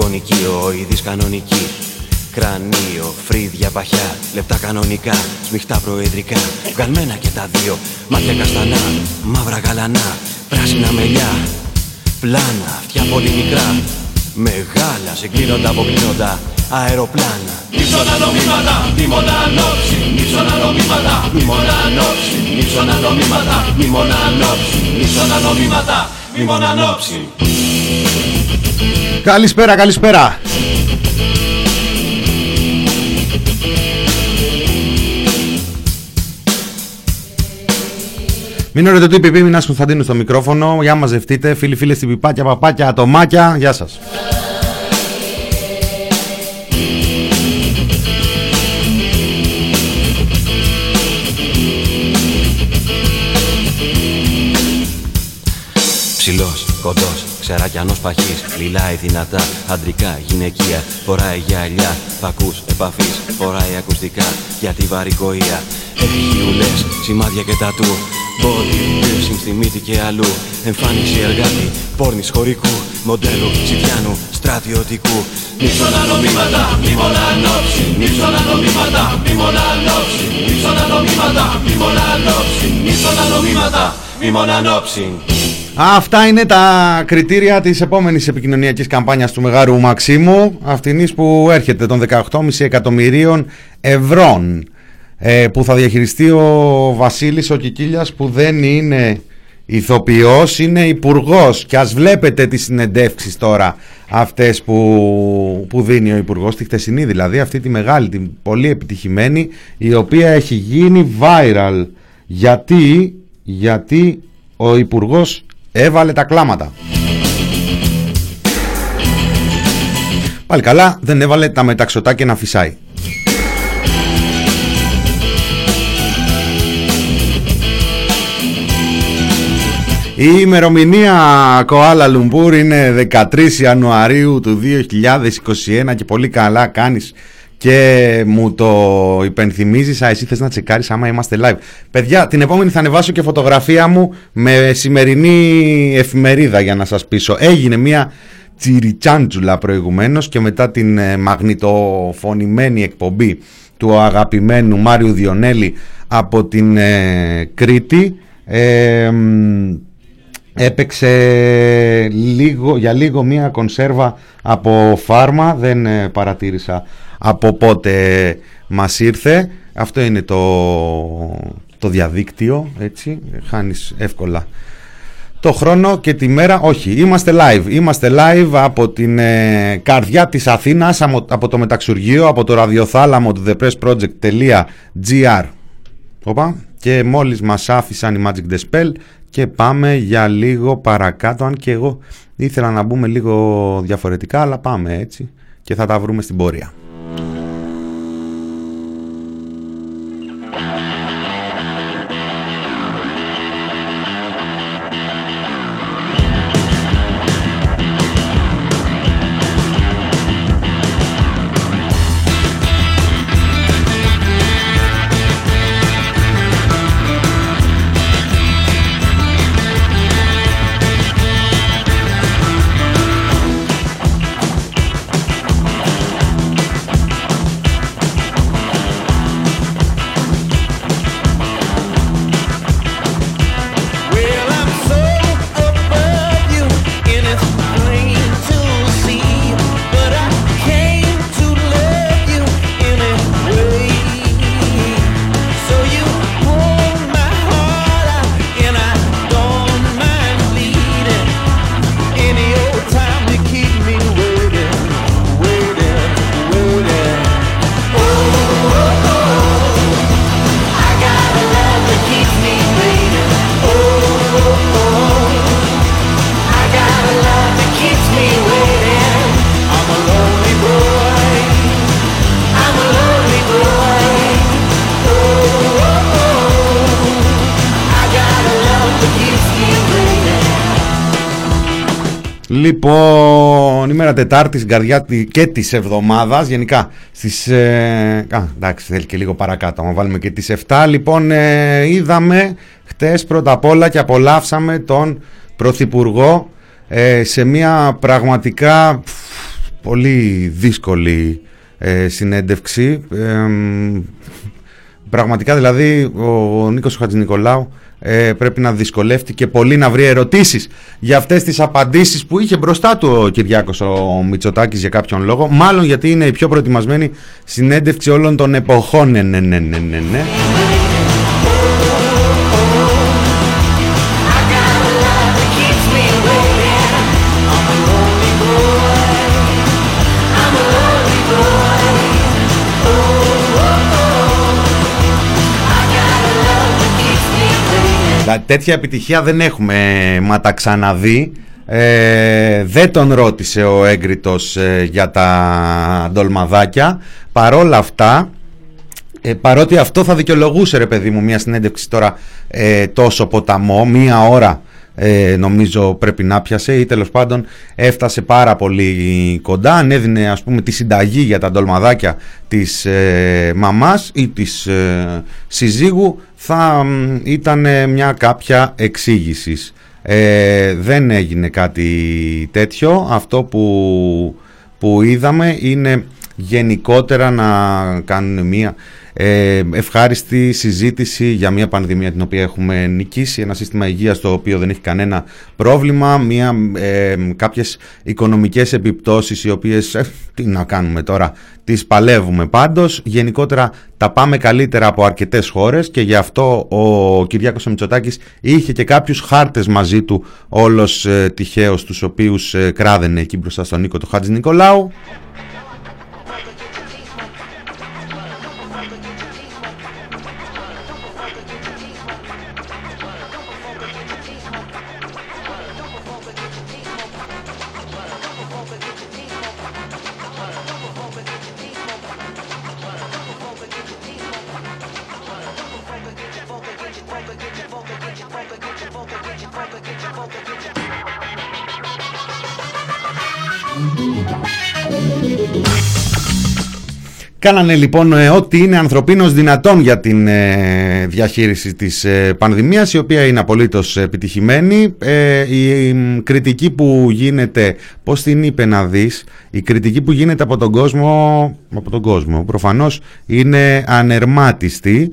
Κεφαλή σφαιρική, τριγωνική, οειδής κανονική. Κρανίο, φρύδια παχιά, λεπτά κανονικά, σμιχτά προεδρικά. Βγαλμένα και τα δύο, μάτια καστανά, μαύρα γαλανά, πράσινα μελιά. Πλάνα, αυτιά πολύ μικρά, μεγάλα, συγκλίνοντα, αποκλίνοντα αεροπλάνα. Νύψωνα νομίματα, μνήμωνα ανόψη. Νύψωνα νομίματα, μνήμωνα ανόψη. Νύψωνα νομίματα, μνήμωνα ανόψη. Νύψωνα νομίματα, μνήμωνα ανόψη Καλησπέρα, καλησπέρα Μην ωραίτε το είπε, Μινάς Κωνσταντίνου στο μικρόφωνο. Για μαζευτείτε, φίλοι, φίλοι, στην πιπάκια, παπάκια, ατομάκια. Γεια σας. Ψηλός, κοντός, ξεράκιανος παχής Μιλάει δυνατά, αντρικά, γυναικεία Φοράει γυαλιά, φακούς, επαφής Φοράει ακουστικά για τη βαρικοία Έχει ουλές, σημάδια και τατού Body piercing στη μύτη και αλλού. Εμφάνιση εργάτη, πόρνης χωρικού Μοντέλο τσιδιάνου, στρατιωτικού. Νύψωνα νομίματα, μνήμωνα ανόψη Νύψωνα νομίματα, μνήμωνα ανόψη Νύψωνα νομίματα, μνήμωνα ανόψη Νύψωνα νομίματα, μνήμωνα ανόψη Αυτά είναι τα κριτήρια της επόμενης επικοινωνιακής καμπάνιας του Μεγάρου Μαξίμου αυτήν που έρχεται των 18,5 εκατομμυρίων ευρώ ε, που θα διαχειριστεί ο Βασίλης ο Κικίλιας που δεν είναι ηθοποιός, είναι υπουργός. και ας βλέπετε τις συνεντεύξεις τώρα αυτές που, που δίνει ο υπουργός, τη χτεσινή δηλαδή, αυτή τη μεγάλη, την πολύ επιτυχημένη η οποία έχει γίνει viral γιατί, γιατί ο υπουργός έβαλε τα κλάματα. Πάλι καλά δεν έβαλε τα μεταξωτάκια να φυσάει. Η ημερομηνία Κοάλα Λουμπούρ είναι 13 Ιανουαρίου του 2021 και πολύ καλά κάνεις και μου το υπενθυμίζεις, α, εσύ θες να τσεκάρεις άμα είμαστε live. Παιδιά, την επόμενη θα ανεβάσω και φωτογραφία μου με σημερινή εφημερίδα για να σας πείσω. Έγινε μια τσιριτσάντζουλα προηγουμένως και μετά την ε, μαγνητοφωνημένη εκπομπή του αγαπημένου Μάριου Διονέλη από την ε, Κρήτη. Ε, έπαιξε λίγο, για λίγο μία κονσέρβα από φάρμα, δεν ε, παρατήρησα από πότε μας ήρθε. Αυτό είναι το, το διαδίκτυο, έτσι, χάνεις εύκολα το χρόνο και τη μέρα. Όχι, είμαστε live. Είμαστε live από την ε, καρδιά της Αθήνας, από, το μεταξουργείο, από το ραδιοθάλαμο του thepressproject.gr Οπα, και μόλις μας άφησαν οι Magic The Spell και πάμε για λίγο παρακάτω αν και εγώ ήθελα να μπούμε λίγο διαφορετικά αλλά πάμε έτσι και θα τα βρούμε στην πορεία. Λοιπόν, ημέρα Τετάρτης, στην καρδιά και της εβδομάδας. Γενικά στις. Ε, α, εντάξει, θέλει και λίγο παρακάτω. Να βάλουμε και τις 7. Λοιπόν, ε, είδαμε χτες πρώτα απ' όλα και απολαύσαμε τον Πρωθυπουργό ε, σε μια πραγματικά πολύ δύσκολη ε, συνέντευξη. πραγματικά δηλαδή ο Νίκος Χατζηνικολάου ε, πρέπει να δυσκολεύτηκε πολύ να βρει ερωτήσεις για αυτές τις απαντήσεις που είχε μπροστά του ο Κυριάκος ο Μητσοτάκης για κάποιον λόγο μάλλον γιατί είναι η πιο προετοιμασμένη συνέντευξη όλων των εποχών ναι, ναι, ναι, ναι, ναι. Τέτοια επιτυχία δεν έχουμε μα τα ξαναδεί. Ε, δεν τον ρώτησε ο έγκριτος ε, για τα ντολμαδάκια. Παρόλα αυτά, ε, παρότι αυτό θα δικαιολογούσε ρε παιδί μου μια συνέντευξη τώρα ε, τόσο ποταμό, μία ώρα ε, νομίζω πρέπει να πιασε ή τέλος πάντων έφτασε πάρα πολύ κοντά ανέδινε ας πούμε τη συνταγή για τα ντολμαδάκια της ε, μαμάς ή της ε, συζύγου θα ήταν μια κάποια εξήγησης. Ε, δεν έγινε κάτι τέτοιο αυτό που, που είδαμε είναι γενικότερα να κάνουν μια ε, ευχάριστη συζήτηση για μια πανδημία την οποία έχουμε νικήσει, ένα σύστημα υγείας το οποίο δεν έχει κανένα πρόβλημα, μια, ε, κάποιες οικονομικές επιπτώσεις οι οποίες, ε, τι να κάνουμε τώρα, τις παλεύουμε πάντως. Γενικότερα τα πάμε καλύτερα από αρκετές χώρες και γι' αυτό ο Κυριάκος Μητσοτάκης είχε και κάποιους χάρτες μαζί του όλος ε, τυχαίως τους οποίους ε, κράδαινε εκεί μπροστά στον Νίκο του Χάτζη Νικολάου. Κάνανε λοιπόν ε, ό,τι είναι ανθρωπίνως δυνατόν για την ε, διαχείριση της ε, πανδημίας η οποία είναι απολύτως επιτυχημένη. Η κριτική που γίνεται, πώς την είπε να δεις, η κριτική που γίνεται από τον κόσμο, από τον κόσμο προφανώς είναι ανερμάτιστη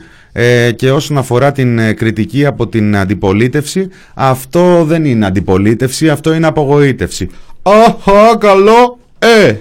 και όσον αφορά την κριτική από την αντιπολίτευση αυτό δεν είναι αντιπολίτευση, αυτό είναι απογοήτευση. Αχα, καλό, ε!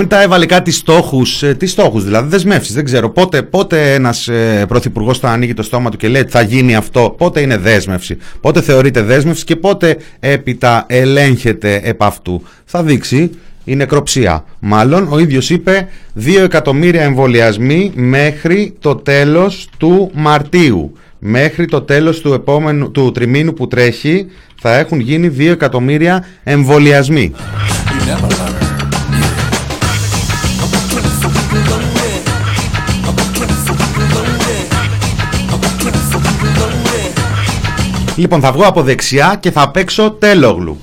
Μετά έβαλε κάτι στόχους. Ε, τι στόχους, δηλαδή δεσμεύσεις. Δεν ξέρω πότε, πότε ένας ε, πρωθυπουργός θα ανοίγει το στόμα του και λέει θα γίνει αυτό. Πότε είναι δέσμευση. Πότε θεωρείται δέσμευση και πότε έπειτα ελέγχεται επ' αυτού. Θα δείξει. Η νεκροψία. Μάλλον ο ίδιος είπε 2 εκατομμύρια εμβολιασμοί μέχρι το τέλος του Μαρτίου. Μέχρι το τέλος του, επόμενου, του τριμήνου που τρέχει θα έχουν γίνει 2 εκατομμύρια εμβολιασμοί. Λοιπόν, θα βγω από δεξιά και θα παίξω τέλογλου.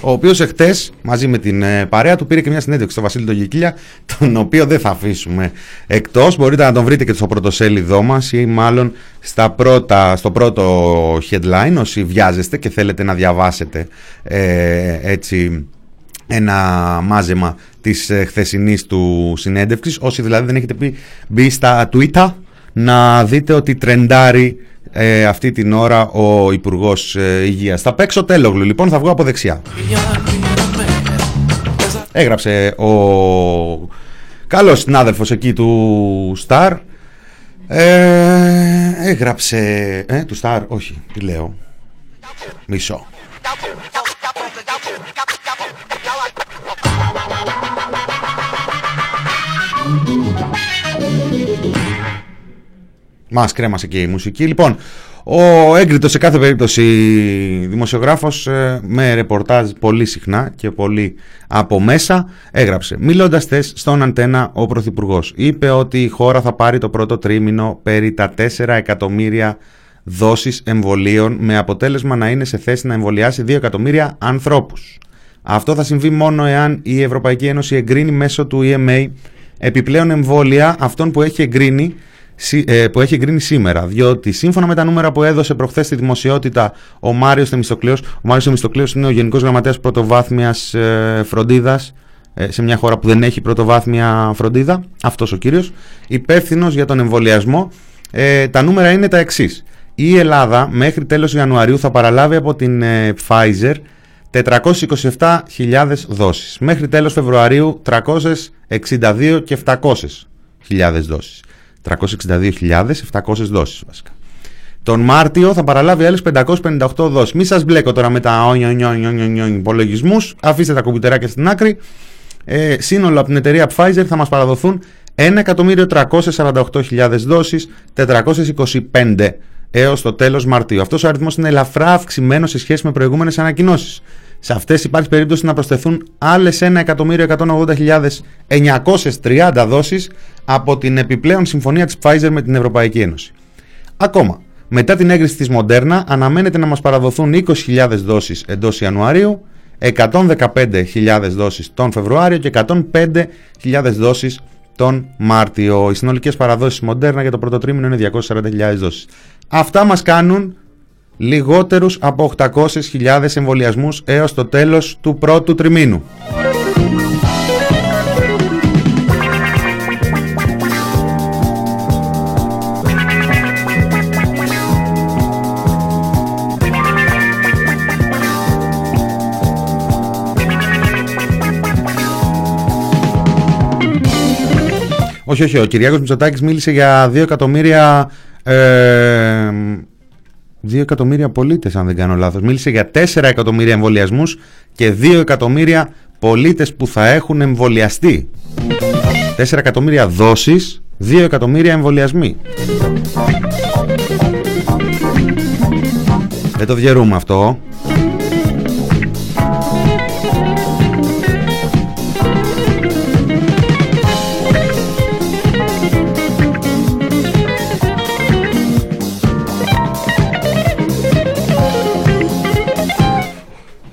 Ο οποίος εχθές μαζί με την ε, παρέα του πήρε και μια συνέντευξη στο Βασίλη Τογικίλια, τον οποίο δεν θα αφήσουμε εκτός. Μπορείτε να τον βρείτε και στο πρωτοσέλιδό μας ή μάλλον στα πρώτα, στο πρώτο headline, όσοι βιάζεστε και θέλετε να διαβάσετε ε, έτσι ένα μάζεμα της ε, χθεσινής του συνέντευξης όσοι δηλαδή δεν έχετε πει, μπει στα Twitter να δείτε ότι τρεντάρει ε, αυτή την ώρα ο Υπουργός ε, Υγείας. Θα παίξω τέλογλου, λοιπόν θα βγω από δεξιά. Έγραψε ο καλός συνάδελφος εκεί του Σταρ. Ε, έγραψε... Ε, του Σταρ, όχι, τι λέω. Μισό. Μας κρέμασε και η μουσική. Λοιπόν, ο έγκριτος σε κάθε περίπτωση δημοσιογράφος ε, με ρεπορτάζ πολύ συχνά και πολύ από μέσα έγραψε μιλώντας θες στον Αντένα ο Πρωθυπουργός. είπε ότι η χώρα θα πάρει το πρώτο τρίμηνο περί τα 4 εκατομμύρια δόσεις εμβολίων με αποτέλεσμα να είναι σε θέση να εμβολιάσει 2 εκατομμύρια ανθρώπους. Αυτό θα συμβεί μόνο εάν η Ευρωπαϊκή Ένωση εγκρίνει μέσω του EMA επιπλέον εμβόλια αυτών που έχει εγκρίνει ε, που έχει εγκρίνει σήμερα. Διότι σύμφωνα με τα νούμερα που έδωσε προχθές στη δημοσιότητα ο Μάριος Θεμιστοκλέος, ο Μάριος Θεμιστοκλέος είναι ο Γενικός Γραμματέας Πρωτοβάθμιας ε, Φροντίδας ε, σε μια χώρα που δεν έχει πρωτοβάθμια φροντίδα. Αυτός ο κύριος, υπεύθυνος για τον εμβολιασμό. τα νούμερα είναι τα εξής. Η Ελλάδα μέχρι τέλος Ιανουαρίου θα παραλάβει από την Pfizer 427.000 δόσεις. Μέχρι τέλος Φεβρουαρίου 362 και 700.000 δόσεις. 362.700 δόσεις βασικά. Τον Μάρτιο θα παραλάβει άλλες 558 δόσεις. Μη σας μπλέκω τώρα με τα υπολογισμούς. Αφήστε τα κομπιουτεράκια στην άκρη. Ε, σύνολο από την εταιρεία Pfizer θα μας παραδοθούν 1.348.000 δόσεις, 425 έως το τέλος Μαρτίου. Αυτός ο αριθμός είναι ελαφρά αυξημένος σε σχέση με προηγούμενες ανακοινώσεις. Σε αυτές υπάρχει περίπτωση να προσθεθούν άλλες 1.180.930 δόσεις από την επιπλέον συμφωνία της Pfizer με την Ευρωπαϊκή Ένωση. Ακόμα, μετά την έγκριση της Moderna αναμένεται να μας παραδοθούν 20.000 δόσεις εντός Ιανουαρίου, 115.000 δόσεις τον Φεβρουάριο και 105.000 δόσεις τον Μάρτιο. Οι συνολικές παραδόσεις Moderna για το πρώτο τρίμηνο είναι 240.000 δόσεις. Αυτά μας κάνουν λιγότερους από 800.000 εμβολιασμούς έως το τέλος του πρώτου τριμήνου. Όχι, όχι, ο Κυριάκος Μητσοτάκης μίλησε για 2 εκατομμύρια ε, 2 εκατομμύρια πολίτες αν δεν κάνω λάθος. Μίλησε για 4 εκατομμύρια εμβολιασμούς και 2 εκατομμύρια πολίτες που θα έχουν εμβολιαστεί. 4 εκατομμύρια δόσεις, 2 εκατομμύρια εμβολιασμοί. Δεν το διαιρούμε αυτό.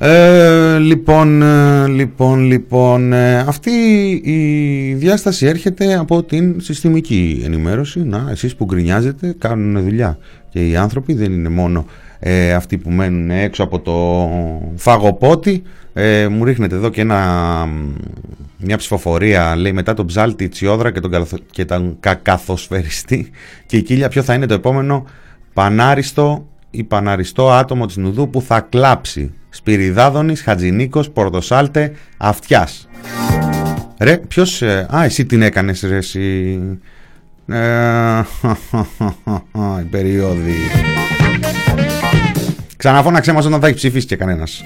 Ε, λοιπόν, ε, λοιπόν, λοιπόν, ε, αυτή η διάσταση έρχεται από την συστημική ενημέρωση. Να, εσείς που γκρινιάζετε κάνουν δουλειά και οι άνθρωποι δεν είναι μόνο ε, αυτοί που μένουν έξω από το φαγοπότη. Ε, μου ρίχνετε εδώ και ένα, μια ψηφοφορία, λέει μετά τον Ψάλτη Τσιόδρα και τον, και τον κακαθοσφαιριστή και η Κίλια ποιο θα είναι το επόμενο; Πανάριστο ή παναριστό άτομο της Νουδού που θα κλάψει Σπυριδάδωνης, Χατζηνίκος, Πορτοσάλτε, Αυτιάς. Ρε, ποιος... Ε, α, εσύ την έκανες ρε, εσύ... Ε, η περίοδη. Ξαναφώναξε μας όταν θα έχεις ψηφίσει και κανένας.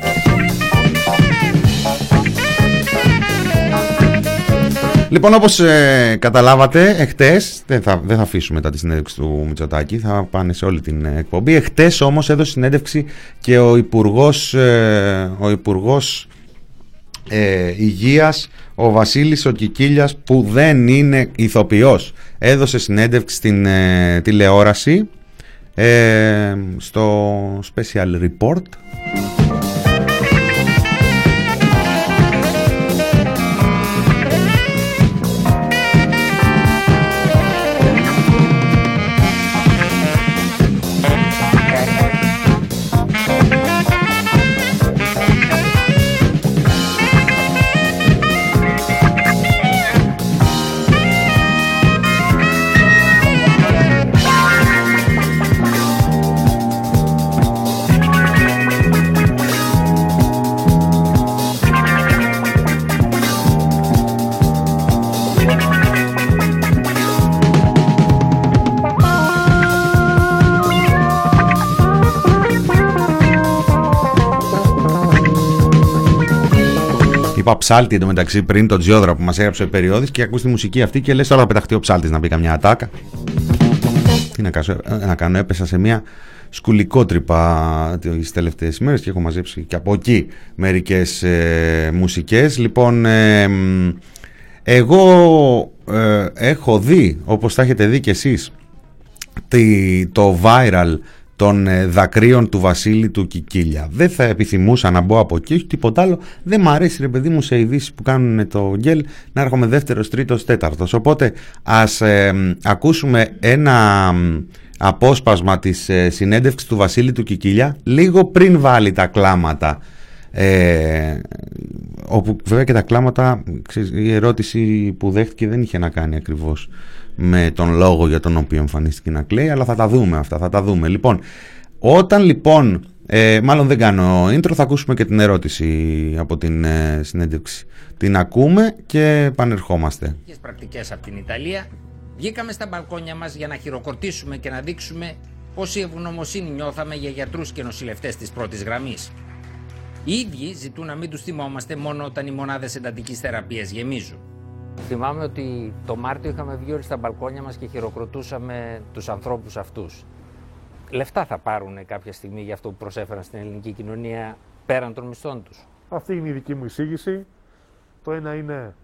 Λοιπόν, όπως ε, καταλάβατε, εχθές, δεν θα, δεν θα αφήσουμε μετά τη συνέντευξη του Μητσοτάκη, θα πάνε σε όλη την εκπομπή. Εχθές όμως έδωσε συνέντευξη και ο Υπουργός, ε, ο Υπουργός ε, Υγείας, ο Βασίλης ο Κικίλιας, που δεν είναι ηθοποιός. Έδωσε συνέντευξη στην ε, τηλεόραση, ε, στο Special Report. Είπα ψάλτη εντωμεταξύ πριν τον Τζιόδρα που μας έγραψε ο περιόδης και ακούς τη μουσική αυτή και λες τώρα θα πεταχτεί ο ψάλτης να πει καμιά ατάκα. τι να κάνω, να κάνω έπεσα σε μια σκουλικότρυπα τις τελευταίες μέρες και έχω μαζέψει και από εκεί μερικές ε, μουσικές. Λοιπόν, ε, εγώ ε, έχω δει, όπως θα έχετε δει κι εσείς, το viral των ε, δακρύων του Βασίλη του Κικίλια. Δεν θα επιθυμούσα να μπω από εκεί, όχι τίποτα άλλο. Δεν μου αρέσει ρε παιδί μου σε ειδήσεις που κάνουν το γκέλ να έρχομαι δεύτερος, τρίτος, τέταρτος. Οπότε ας ακούσουμε ένα απόσπασμα της ε, συνέντευξης του Βασίλη του Κικίλια λίγο πριν βάλει τα κλάματα ε, όπου βέβαια και τα κλάματα η ερώτηση που δέχτηκε δεν είχε να κάνει ακριβώς με τον λόγο για τον οποίο εμφανίστηκε να κλαίει αλλά θα τα δούμε αυτά, θα τα δούμε λοιπόν όταν λοιπόν ε, μάλλον δεν κάνω intro θα ακούσουμε και την ερώτηση από την ε, συνέντευξη την ακούμε και επανερχόμαστε πρακτικές από την Ιταλία Βγήκαμε στα μπαλκόνια μας για να χειροκροτήσουμε και να δείξουμε πόση ευγνωμοσύνη νιώθαμε για γιατρούς και νοσηλευτές της πρώτης γραμμής. Οι ίδιοι ζητούν να μην τους θυμόμαστε μόνο όταν οι μονάδες εντατικής θεραπείας γεμίζουν. Θυμάμαι ότι το Μάρτιο είχαμε βγει όλοι στα μπαλκόνια μας και χειροκροτούσαμε τους ανθρώπους αυτούς. Λεφτά θα πάρουν κάποια στιγμή για αυτό που προσέφεραν στην ελληνική κοινωνία πέραν των μισθών τους. Αυτή είναι η δική μου εισήγηση. Το ένα είναι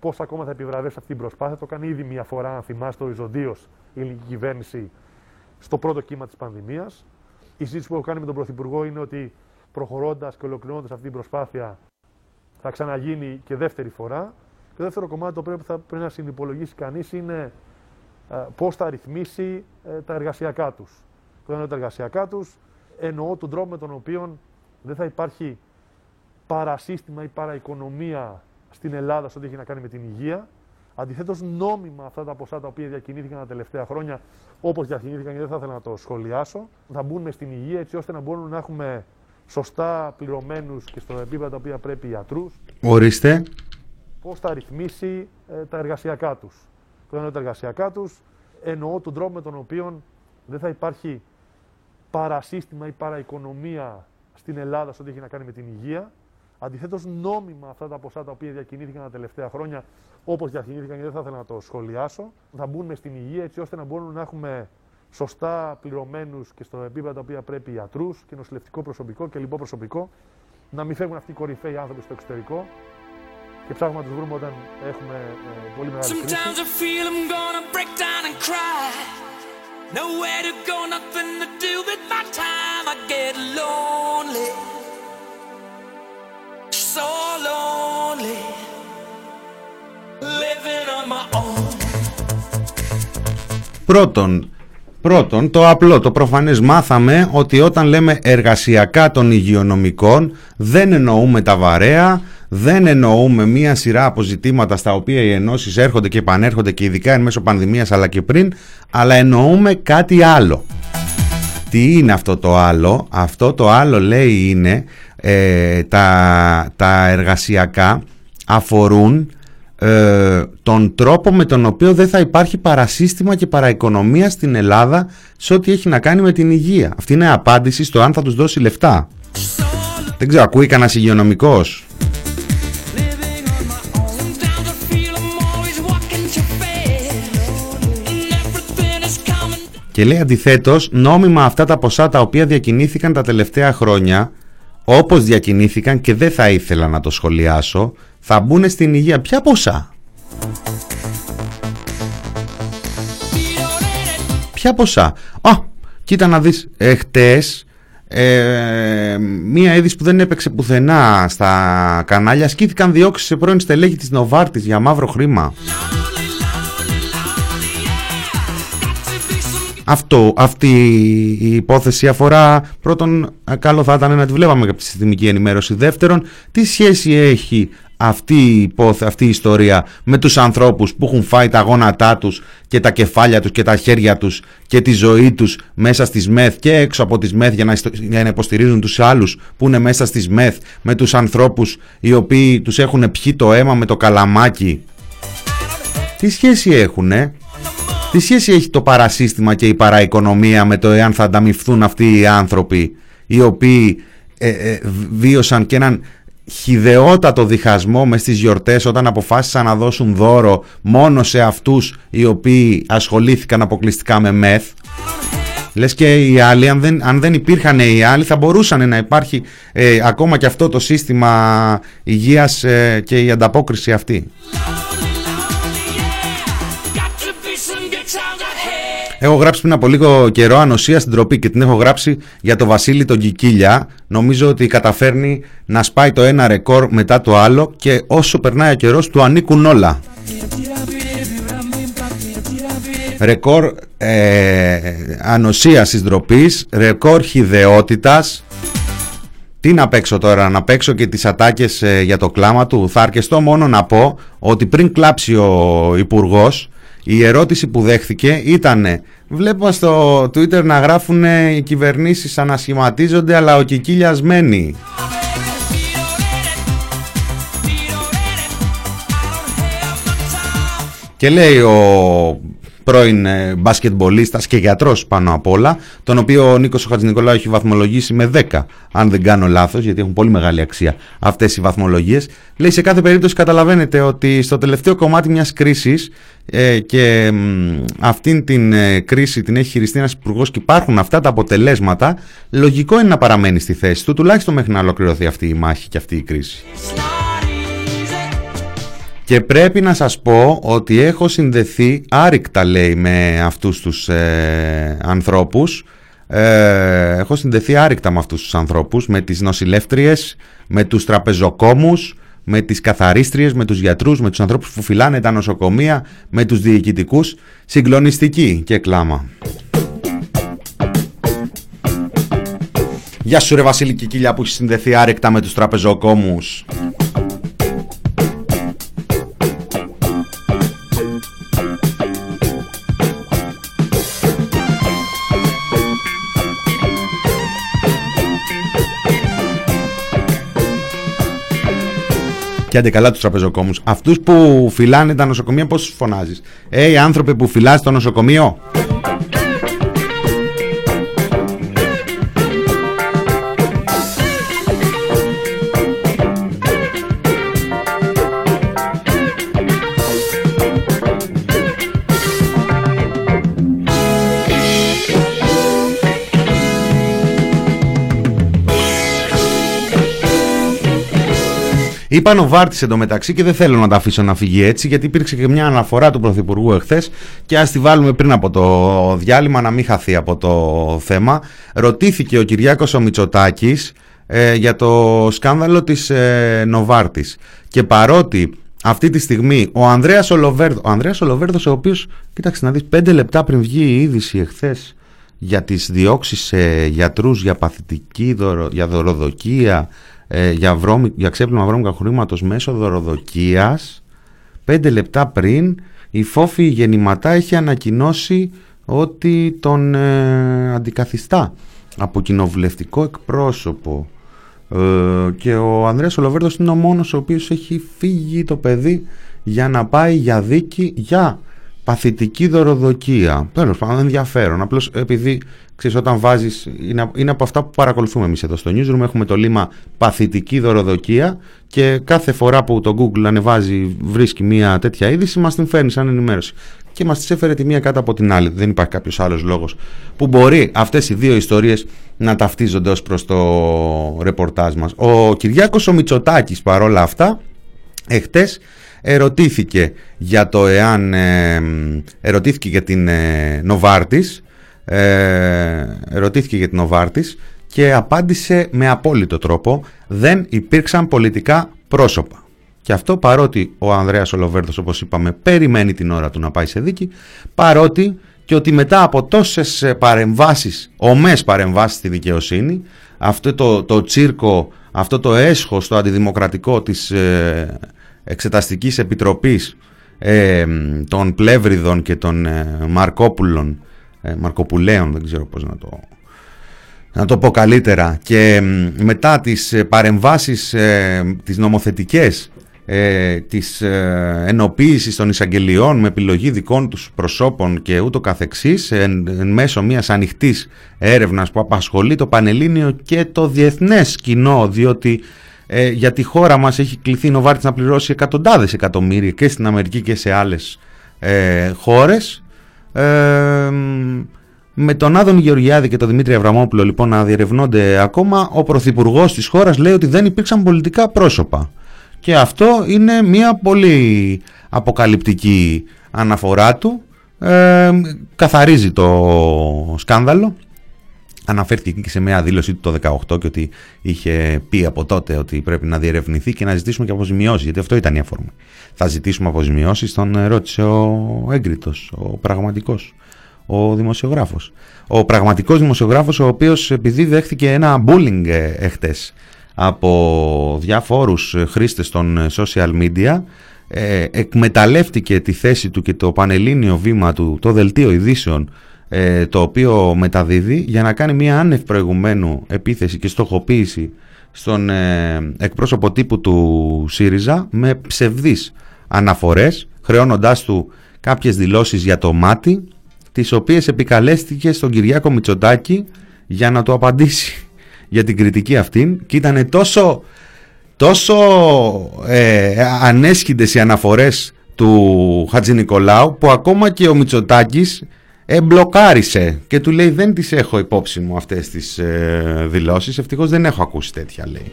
πώς ακόμα θα επιβραβεύσει αυτή την προσπάθεια. Το κάνει ήδη μια φορά, αν θυμάστε, οριζοντίω η ελληνική κυβέρνηση στο πρώτο κύμα της πανδημίας. Η συζήτηση που έχω κάνει με τον Πρωθυπουργό είναι ότι προχωρώντας και ολοκληρώνοντας αυτή την προσπάθεια θα ξαναγίνει και δεύτερη φορά. Και το δεύτερο κομμάτι το οποίο θα πρέπει να συνυπολογίσει κανείς είναι ε, πώς θα ρυθμίσει ε, τα εργασιακά τους. Το εννοώ τα εργασιακά τους, εννοώ τον τρόπο με τον οποίο δεν θα υπάρχει παρασύστημα ή παραοικονομία στην Ελλάδα σε ό,τι έχει να κάνει με την υγεία. Αντιθέτως, νόμιμα αυτά τα ποσά τα οποία διακινήθηκαν τα τελευταία χρόνια, όπως διακινήθηκαν και δεν θα ήθελα να το σχολιάσω, θα μπουν στην υγεία έτσι ώστε να μπορούμε να έχουμε σωστά πληρωμένους και στο επίπεδο τα οποία πρέπει ιατρού. Ορίστε. Πώς θα ρυθμίσει ε, τα εργασιακά τους. Το εννοώ τα εργασιακά τους, εννοώ τον τρόπο με τον οποίο δεν θα υπάρχει παρασύστημα ή παραοικονομία στην Ελλάδα σε ό,τι έχει να κάνει με την υγεία. Αντιθέτως, νόμιμα αυτά τα ποσά τα οποία διακινήθηκαν τα τελευταία χρόνια, όπως διακινήθηκαν και δεν θα ήθελα να το σχολιάσω, θα μπουν στην υγεία έτσι ώστε να μπορούμε να έχουμε σωστά πληρωμένους και στο επίπεδο τα οποία πρέπει ιατρού και νοσηλευτικό προσωπικό και λοιπό προσωπικό, να μην φεύγουν αυτοί οι κορυφαίοι άνθρωποι στο εξωτερικό και ψάχνουμε να τους βρούμε όταν έχουμε ε, πολύ μεγάλη κρίση. Nowhere to go, nothing to do with my time. I get lonely. so lonely, living on my own. Πρώτον, Πρώτον, το απλό, το προφανές μάθαμε ότι όταν λέμε εργασιακά των υγειονομικών δεν εννοούμε τα βαρέα, δεν εννοούμε μία σειρά αποζητήματα στα οποία οι ενώσεις έρχονται και επανέρχονται και ειδικά εν μέσω πανδημίας αλλά και πριν, αλλά εννοούμε κάτι άλλο. Τι είναι αυτό το άλλο, αυτό το άλλο λέει είναι ε, τα, τα εργασιακά αφορούν ε, τον τρόπο με τον οποίο δεν θα υπάρχει παρασύστημα και παραοικονομία στην Ελλάδα σε ό,τι έχει να κάνει με την υγεία. Αυτή είναι απάντηση στο αν θα τους δώσει λεφτά. Δεν ξέρω, ακούει κανένας υγειονομικός; Και λέει αντιθέτως, νόμιμα αυτά τα ποσά τα οποία διακινήθηκαν τα τελευταία χρόνια όπως διακινήθηκαν και δεν θα ήθελα να το σχολιάσω, θα μπουν στην υγεία. Ποια ποσά; Ποια ποσά; Α, κοίτα να δεις, εχτες ε, μία είδηση που δεν έπαιξε πουθενά στα κανάλια σκήθηκαν διώξεις σε πρώην στελέχη της Νοβάρτης για μαύρο χρήμα. Αυτό, αυτή η υπόθεση αφορά πρώτον καλό θα ήταν να τη βλέπαμε από τη συστημική ενημέρωση δεύτερον τι σχέση έχει αυτή η, αυτή η ιστορία με τους ανθρώπους που έχουν φάει τα γόνατά τους και τα κεφάλια τους και τα χέρια τους και τη ζωή τους μέσα στις ΜΕΘ και έξω από τις ΜΕΘ για να, για να υποστηρίζουν τους άλλους που είναι μέσα στις ΜΕΘ με τους ανθρώπους οι οποίοι τους έχουν πιει το αίμα με το καλαμάκι. Τι σχέση έχουνε; Τι σχέση έχει το παρασύστημα και η παραοικονομία με το εάν θα ανταμυφθούν αυτοί οι άνθρωποι οι οποίοι ε, ε, βίωσαν και έναν χιδεότατο διχασμό μες στις γιορτές όταν αποφάσισαν να δώσουν δώρο μόνο σε αυτούς οι οποίοι ασχολήθηκαν αποκλειστικά με μεθ; Λες και οι άλλοι, αν δεν, αν δεν υπήρχαν οι άλλοι θα μπορούσαν να υπάρχει ε, ακόμα και αυτό το σύστημα υγείας ε, και η ανταπόκριση αυτή. Έχω γράψει πριν από λίγο καιρό ανοσία στην τροπή και την έχω γράψει για το Βασίλη τον Κικίλια. Νομίζω ότι καταφέρνει να σπάει το ένα ρεκόρ μετά το άλλο και όσο περνάει ο καιρός του ανήκουν όλα. Ρεκόρ ε, ανοσίας της ντροπής, ρεκόρ χιδεότητας. Τι να παίξω τώρα, να παίξω και τις ατάκες ε, για το κλάμα του. Θα αρκεστώ μόνο να πω ότι πριν κλάψει ο Υπουργός η ερώτηση που δέχθηκε ήταν Βλέπω στο Twitter να γράφουν οι κυβερνήσεις ανασχηματίζονται αλλά ο Κικίλιας μένει. Και λέει ο πρώην ε, μπασκετμπολίστας και γιατρός πάνω απ' όλα, τον οποίο ο Νίκος Χατζηνικολάου έχει βαθμολογήσει με 10, αν δεν κάνω λάθος, γιατί έχουν πολύ μεγάλη αξία αυτές οι βαθμολογίες. Λέει σε κάθε περίπτωση καταλαβαίνετε ότι στο τελευταίο κομμάτι μιας κρίσης ε, και αυτήν την ε, κρίση την έχει χειριστεί ένας υπουργός και υπάρχουν αυτά τα αποτελέσματα, λογικό είναι να παραμένει στη θέση του, τουλάχιστον μέχρι να ολοκληρωθεί αυτή η μάχη και αυτή η κρίση. Και πρέπει να σας πω ότι έχω συνδεθεί άρρηκτα λέει με αυτούς τους ε, ανθρώπους ε, έχω συνδεθεί άρρηκτα με αυτούς τους ανθρώπους με τις νοσηλεύτριες, με τους τραπεζοκόμους με τις καθαρίστριες, με τους γιατρούς, με τους ανθρώπους που φυλάνε τα νοσοκομεία, με τους διοικητικούς, συγκλονιστική και κλάμα. Γεια σου ρε Βασίλη Κικίλια που έχεις συνδεθεί άρρηκτα με τους τραπεζοκόμους. Και άντε καλά τους τραπεζοκόμους. Αυτούς που φυλάνε τα νοσοκομεία, πώς τους φωνάζεις; Ε, οι άνθρωποι που φυλά το νοσοκομείο. Είπα Νοβάρτη εντωμεταξύ και δεν θέλω να τα αφήσω να φύγει έτσι, γιατί υπήρξε και μια αναφορά του Πρωθυπουργού εχθές και ας τη βάλουμε πριν από το διάλειμμα να μην χαθεί από το θέμα. Ρωτήθηκε ο Κυριάκος ο Μητσοτάκης ε, για το σκάνδαλο της ε, Νοβάρτης και παρότι αυτή τη στιγμή ο Ανδρέας Ολοβέρδος, ο Ανδρέας Ολοβέρδος ο οποίος, κοίταξε να δεις, πέντε λεπτά πριν βγει η είδηση εχθές για τις διώξεις σε γιατρούς για παθητική, δωρο, για δωροδοκία, ε, για, βρώμη, για ξέπλυμα βρώμικα χρήματο μέσω δωροδοκίας πέντε λεπτά πριν η Φόφη Γεννηματά έχει ανακοινώσει ότι τον ε, αντικαθιστά από κοινοβουλευτικό εκπρόσωπο. Ε, και ο Ανδρέας Ολοβέρδος είναι ο μόνος ο οποίος έχει φύγει το παιδί για να πάει για δίκη για παθητική δωροδοκία. Τέλος πάντων, ενδιαφέρον. Απλώς επειδή ξέρεις, όταν βάζεις. Είναι, είναι από αυτά που παρακολουθούμε εμείς εδώ στο newsroom. Έχουμε το λίμα παθητική δωροδοκία και κάθε φορά που το Google ανεβάζει, βρίσκει μια τέτοια είδηση, μας την φέρνει σαν ενημέρωση. Και μας τις έφερε τη μία κάτω από την άλλη. Δεν υπάρχει κάποιος άλλος λόγος που μπορεί αυτές οι δύο ιστορίες να ταυτίζονται ως προς το ρεπορτάζ μας. Ο Κυριάκος ο Μητσοτάκη παρόλα αυτά, εχθές ερωτήθηκε για το εάν ε, ερωτήθηκε για την ε, Νοβάρτης ε, ερωτήθηκε για την Νοβάρτης και απάντησε με απόλυτο τρόπο δεν υπήρξαν πολιτικά πρόσωπα. Και αυτό παρότι ο Ανδρέας Ολοβέρδος όπως είπαμε περιμένει την ώρα του να πάει σε δίκη παρότι και ότι μετά από τόσες παρεμβάσεις, ομές παρεμβάσεις στη δικαιοσύνη αυτό το, το τσίρκο, αυτό το έσχος, το αντιδημοκρατικό της Εξεταστικής Επιτροπής ε, των Πλεύριδων και των ε, Μαρκόπουλων, ε, Μαρκοπουλαίων, δεν ξέρω πώς να το, να το πω καλύτερα, και μετά τις ε, παρεμβάσεις ε, τις νομοθετικές ε, της ε, ενοποίησης των εισαγγελιών με επιλογή δικών τους προσώπων και ούτω καθεξής εν, εν μέσω μιας ανοιχτής έρευνας που απασχολεί το Πανελλήνιο και το διεθνές κοινό διότι ε, για τη χώρα μας έχει κληθεί η Νοβάρτης να πληρώσει εκατοντάδες εκατομμύρια και στην Αμερική και σε άλλες ε, χώρες. Ε, με τον Άδων Γεωργιάδη και τον Δημήτρη Αβραμόπουλο λοιπόν να διερευνώνται ακόμα ο Πρωθυπουργός της χώρας λέει ότι δεν υπήρξαν πολιτικά πρόσωπα. Και αυτό είναι μια πολύ αποκαλυπτική αναφορά του. Ε, καθαρίζει το σκάνδαλο αναφέρθηκε και σε μια δήλωσή του το 2018 και ότι είχε πει από τότε ότι πρέπει να διερευνηθεί και να ζητήσουμε και αποζημιώσεις, γιατί αυτό ήταν η αφορμή. Θα ζητήσουμε αποζημιώσεις, τον ρώτησε ο έγκριτος, ο πραγματικός, ο δημοσιογράφος. Ο πραγματικός δημοσιογράφος, ο οποίος επειδή δέχτηκε ένα bullying ε, εχθές από διάφορους χρήστες των social media ε, εκμεταλλεύτηκε τη θέση του και το πανελλήνιο βήμα του, το δελτίο ειδήσεων ε, το οποίο μεταδίδει για να κάνει μια άνευ προηγουμένου επίθεση και στοχοποίηση στον ε, εκπρόσωπο τύπου του ΣΥΡΙΖΑ με ψευδείς αναφορές χρεώνοντάς του κάποιες δηλώσεις για το μάτι τις οποίες επικαλέστηκε στον Κυριάκο Μητσοτάκη για να του απαντήσει για την κριτική αυτήν και ήταν τόσο, τόσο ε, ανέσχυντες οι αναφορές του Χατζη Νικολάου που ακόμα και ο Μητσοτάκης εμπλοκάρισε και του λέει δεν τις έχω υπόψη μου αυτές τις ε, δηλώσεις. Ευτυχώς δεν έχω ακούσει τέτοια λέει.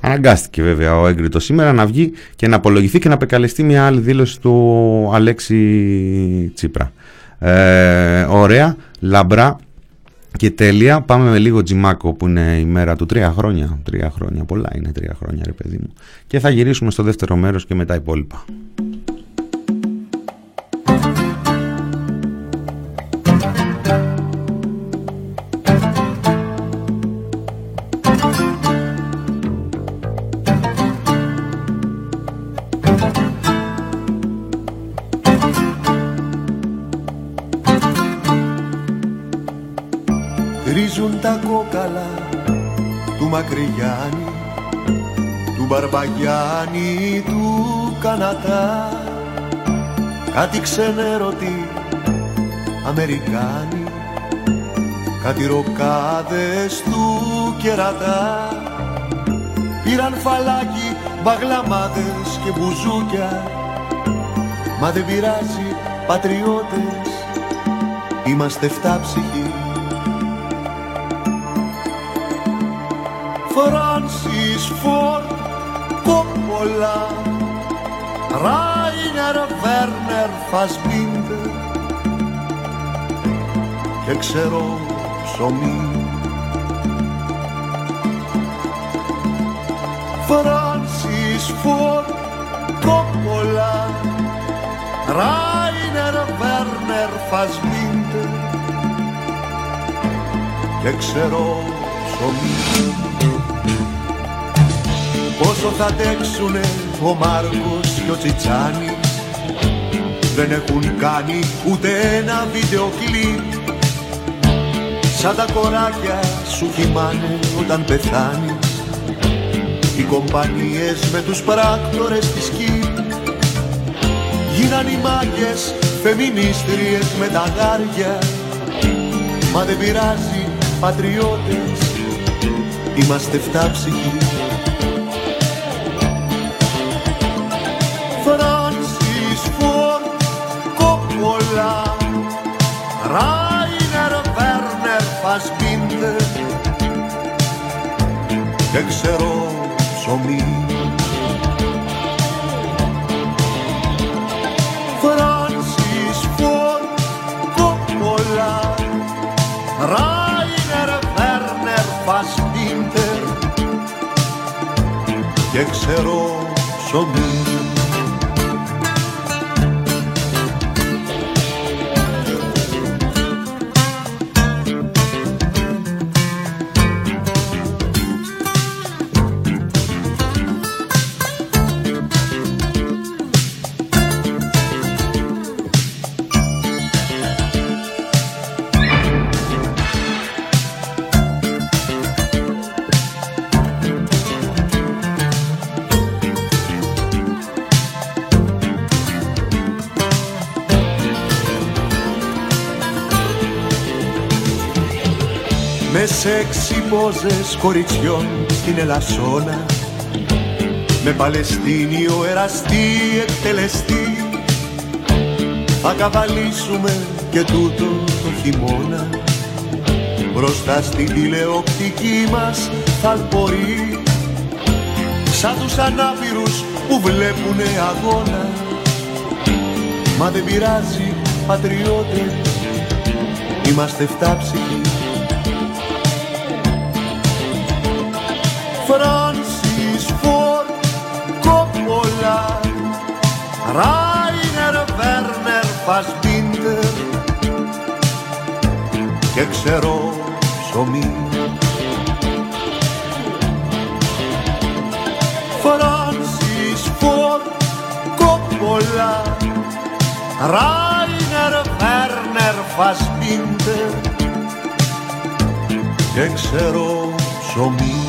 Αναγκάστηκε βέβαια ο έγκριτο σήμερα να βγει και να απολογηθεί και να απεκαλεστεί μια άλλη δήλωση του Αλέξη Τσίπρα. Ε, ωραία, λαμπρά και τέλεια. Πάμε με λίγο τζιμάκο που είναι η μέρα του. Τρία χρόνια. Τρία χρόνια. Πολλά είναι τρία χρόνια, ρε παιδί μου. Και θα γυρίσουμε στο δεύτερο μέρος και μετά υπόλοιπα. Κάτι ξενέρωτοι Αμερικάνοι κάτι ροκάδες του κερατά. Πήραν φαλάκι μπαγλαμάδες και μπουζούκια. Μα δεν πειράζει πατριώτες είμαστε φτάψυχοι Φράνσις Φόρτ Κόπολα Ράινερ Βέρνερ Φασμπίντερ και ξέρω ψωμί. Φράνσις Φόρτ Κόπολα. Ράινερ Βέρνερ Φασμπίντερ και ξέρω ψωμί. Πόσο θα αντέξουνε ο Μάρκος και ο Τσιτσάνης Δεν έχουν κάνει ούτε ένα βίντεο κλιπ. Σαν τα κοράκια σου κοιμάνε όταν πεθάνεις. Οι κομπανίες με τους πράκτορες της ΚΙΠ Γίναν οι μάγκες φεμινίστριες με τα γάρια. Μα δεν πειράζει πατριώτες Είμαστε φτάψυχοι Βέρνερ Φασμπίντερ και ξέρω ψωμί. Φράνσις Φορ Κόπολα. Ράινερ Βέρνερ Φασμπίντερ και ξέρω ψωμί με σεξι πόζες κοριτσιών στην Ελασσόνα. Με Παλαιστίνιο εραστή εκτελεστή. Θα καβαλήσουμε και τούτο το χειμώνα. Μπροστά στη τηλεοπτική μας θαλπορεί σαν τους ανάπηρους που βλέπουνε αγώνα. Μα δεν πειράζει πατριώτες. Είμαστε φτάψυχοι Φράνσις Φόρτ Κόπολα Ράινερ Βέρνερ Φασμπίντερ και ξέρω ψωμί. Φράνσις Φόρτ Κόπολα Ράινερ Βέρνερ Φασμπίντερ και ξέρω ψωμί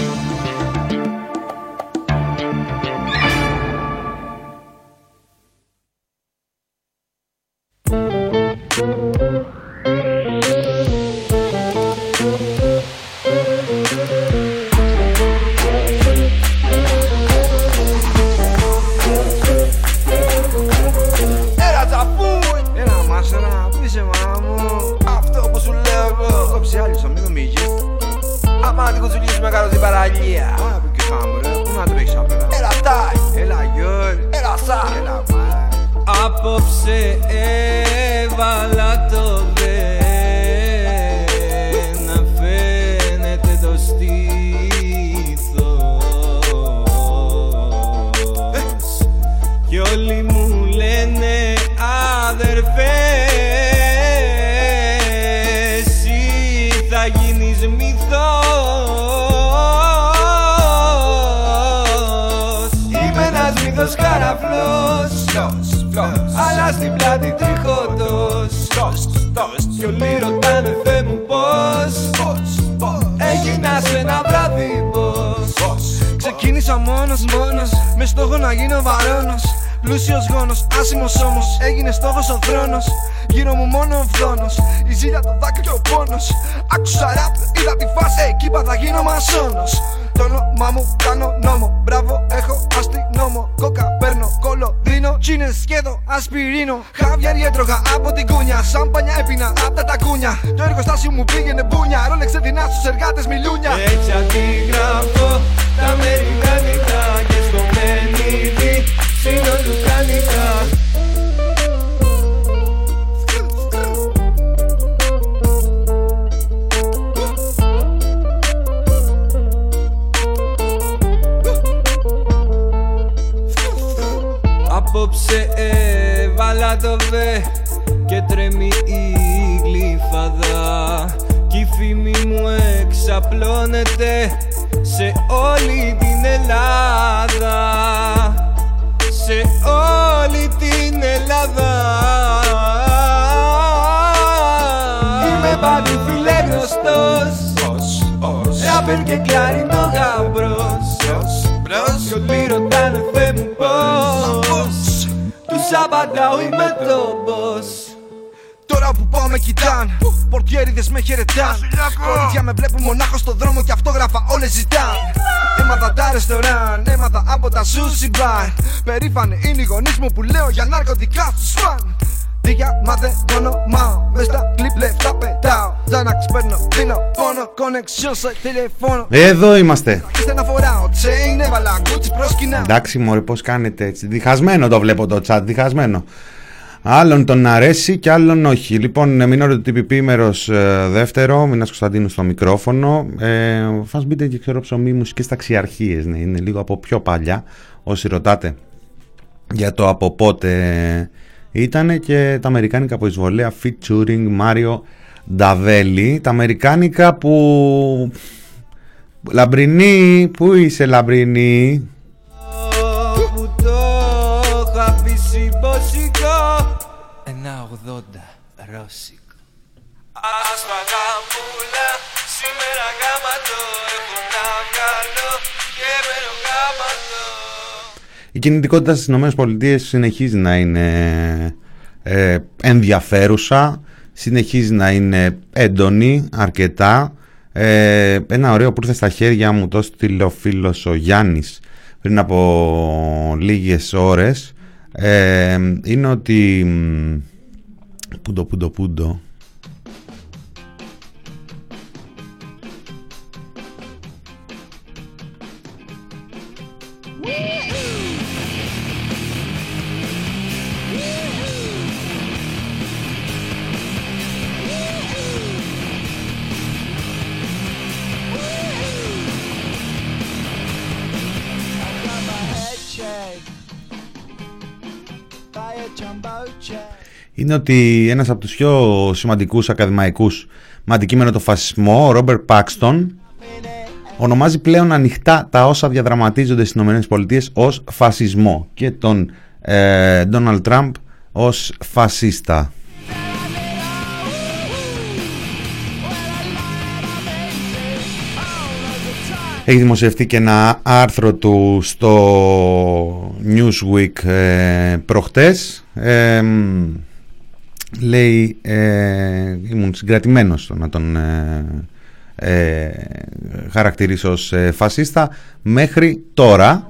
Ξεκίνησα μόνος μόνος. Μες στόχο να γίνω βαρόνος. Πλούσιος γόνος, άσημος όμως Έγινε στόχος ο θρόνος. Γύρω μου μόνο ο φθόνος. Η ζήλια, το δάκρυ και ο πόνος. Άκουσα ραπ, είδα τη φάση. Εκεί πα θα γίνω μασόνος Το όνομά μου κάνω νόμο. Μπράβο, έχω αστυνόμο. Κόκα παίρνω, κόλλο, δίνω Τσίνες σχέδο, ασπιρίνο. Χαβιάρι έτρωγα από την κούνια Σαν πανιά έπινα απ' τα τακούνια. Το εργοστάσιο μου πήγαινε μπούνια Ρόλεξε δεινά στους εργάτες μιλούνια. Έτσι αντιγράφω τα αμερικανικά και στο μενίδι συνολουκανικά Απόψε έβαλα το βε και τρέμει η γλυφαδά Κι η φήμη μου εξαπλώνεται σε όλη την Ελλάδα. Σε όλη την Ελλάδα. Είμαι πάλι φίλε γνωστός Ράπερ και κλαρινό γαμπρός. Κι όλοι ρωτάνε Θεέ μου πώς Τους απαντάω είμαι το boss Τώρα που πάω με κοιτάν Πορτιέριδες με χαιρετάν. Κορίτσια με βλέπουν μονάχο στο δρόμο και αυτόγραφα όλες ζητάν. Έμαθα τα ρεστοράν, έμαθα από τα sushi bar Περήφανοι είναι οι γονείς μου που λέω για ναρκωτικά στους φαν Δίγια μας δεν όνομα Μες στα κλιπ λεφτά πετάω Ζάναξ παίρνω, δίνω πόνο Connection σε τηλεφώνο Εδώ είμαστε. Είστε να φοράω, chain έβαλα κούτσι πρόσκυνα Εντάξει μωρέ πώς κάνετε έτσι. Διχασμένο το βλέπω το chat, διχασμένο. Άλλον τον αρέσει και άλλον όχι. Λοιπόν, μηνόριο του TPP μέρος ε, δεύτερο, Μινάς Κωνσταντίνου στο μικρόφωνο. Ε, Φας μπείτε και ξέρω ψωμί μουσικές ταξιαρχίες, ναι, είναι λίγο από πιο παλιά. Όσοι ρωτάτε για το από πότε ήταν και τα αμερικάνικα από εισβολέα featuring Mario Νταβέλη. Τα αμερικάνικα που... Λαμπρινή, πού είσαι Λαμπρινή, που το είχα αφήσει μποσικό Ένα 80 ρώσικο Άσπαγα πουλά σήμερα γάματο Έχω Η κινητικότητα στις ΗΠΑ συνεχίζει να είναι ε, ενδιαφέρουσα, συνεχίζει να είναι έντονη αρκετά. Ε, ένα ωραίο που ήρθε στα χέρια μου το στείλε ο φίλος ο Γιάννης πριν από λίγες ώρες ε, είναι ότι πούντο πούντο πούντο είναι ότι ένας από τους πιο σημαντικούς ακαδημαϊκούς με αντικείμενο το φασισμό, ο Ρόμπερ Πάξτον, ονομάζει πλέον ανοιχτά τα όσα διαδραματίζονται στις ΗΠΑ ως φασισμό και τον Ντόναλτ ε, Τραμπ ως φασίστα. Έχει δημοσιευτεί και ένα άρθρο του στο Newsweek ε, προχτές. Ε, λέει, ε, ήμουν συγκρατημένος να τον ε, ε, χαρακτηρίσω ως ε, φασίστα μέχρι τώρα.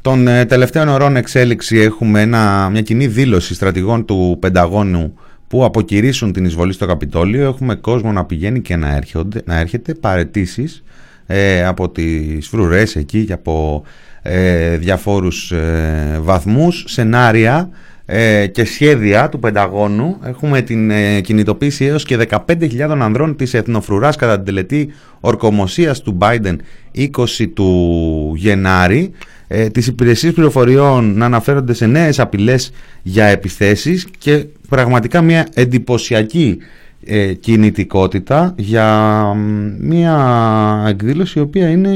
Των ε, τελευταίων ωρών εξέλιξη έχουμε ένα, μια κοινή δήλωση στρατηγών του Πενταγώνου που αποκηρύσουν την εισβολή στο Καπιτόλιο. Έχουμε κόσμο να πηγαίνει και να, έρχονται, να έρχεται παρετήσεις ε, από τις φρουρές εκεί και από ε, διαφόρους ε, βαθμούς, σενάρια ε, και σχέδια του Πενταγώνου. Έχουμε την ε, κινητοποίηση έως και 15.000 ανδρών της εθνοφρουράς κατά την τελετή ορκομοσίας του Biden 20 του Γενάρη. Ε, τις υπηρεσίες πληροφοριών να αναφέρονται σε νέες απειλές για επιθέσεις και πραγματικά μια εντυπωσιακή ε, κινητικότητα για μια εκδήλωση η οποία είναι,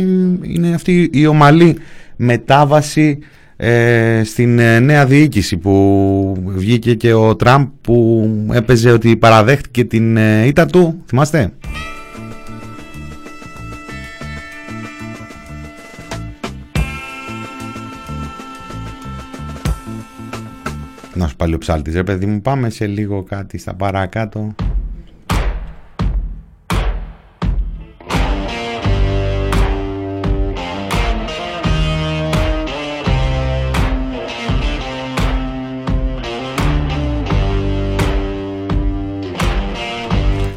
είναι αυτή η ομαλή μετάβαση ε, στην ε, νέα διοίκηση που βγήκε και ο Τραμπ που έπαιζε ότι παραδέχτηκε την ε, ήττα του, θυμάστε; Να σου πάλι ο ψάλτης ρε παιδί μου πάμε σε λίγο κάτι στα παρακάτω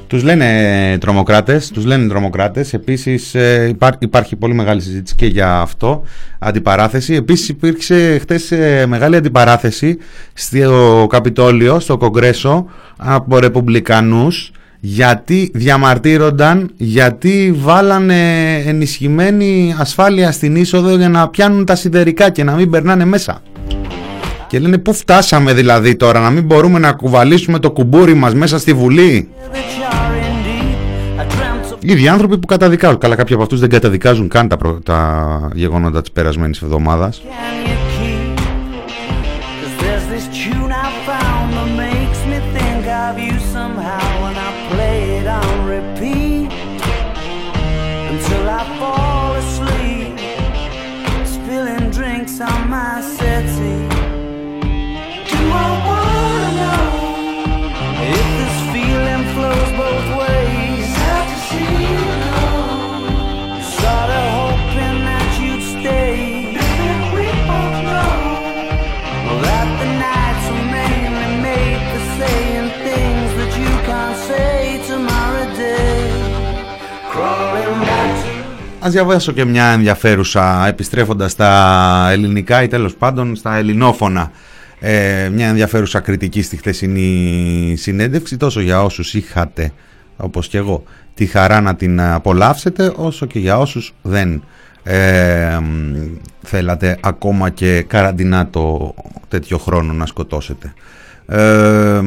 Τους λένε τρομοκράτες, τους λένε τρομοκράτες. Επίσης ε, υπάρχει πολύ μεγάλη συζήτηση και για αυτό, αντιπαράθεση. Επίσης υπήρξε χτες ε, μεγάλη αντιπαράθεση στο Καπιτόλιο, στο Κογκρέσο, από ρεπουμπλικανούς, γιατί διαμαρτύρονταν, γιατί βάλανε ενισχυμένη ασφάλεια στην είσοδο για να πιάνουν τα σιδερικά και να μην περνάνε μέσα. Και λένε πού φτάσαμε δηλαδή τώρα, να μην μπορούμε να κουβαλήσουμε το κουμπούρι μας μέσα στη Βουλή; Οι ίδιοι άνθρωποι που καταδικάζουν. Καλά, κάποιοι από αυτούς δεν καταδικάζουν καν τα, τα γεγονότα της περασμένης εβδομάδας. Ας διαβάσω και μια ενδιαφέρουσα επιστρέφοντας στα ελληνικά ή τέλος πάντων στα ελληνόφωνα ε, μια ενδιαφέρουσα κριτική στη χθεσινή συνέντευξη τόσο για όσους είχατε όπως και εγώ τη χαρά να την απολαύσετε όσο και για όσους δεν ε, θέλατε ακόμα και καραντινά τέτοιο χρόνο να σκοτώσετε. Ε,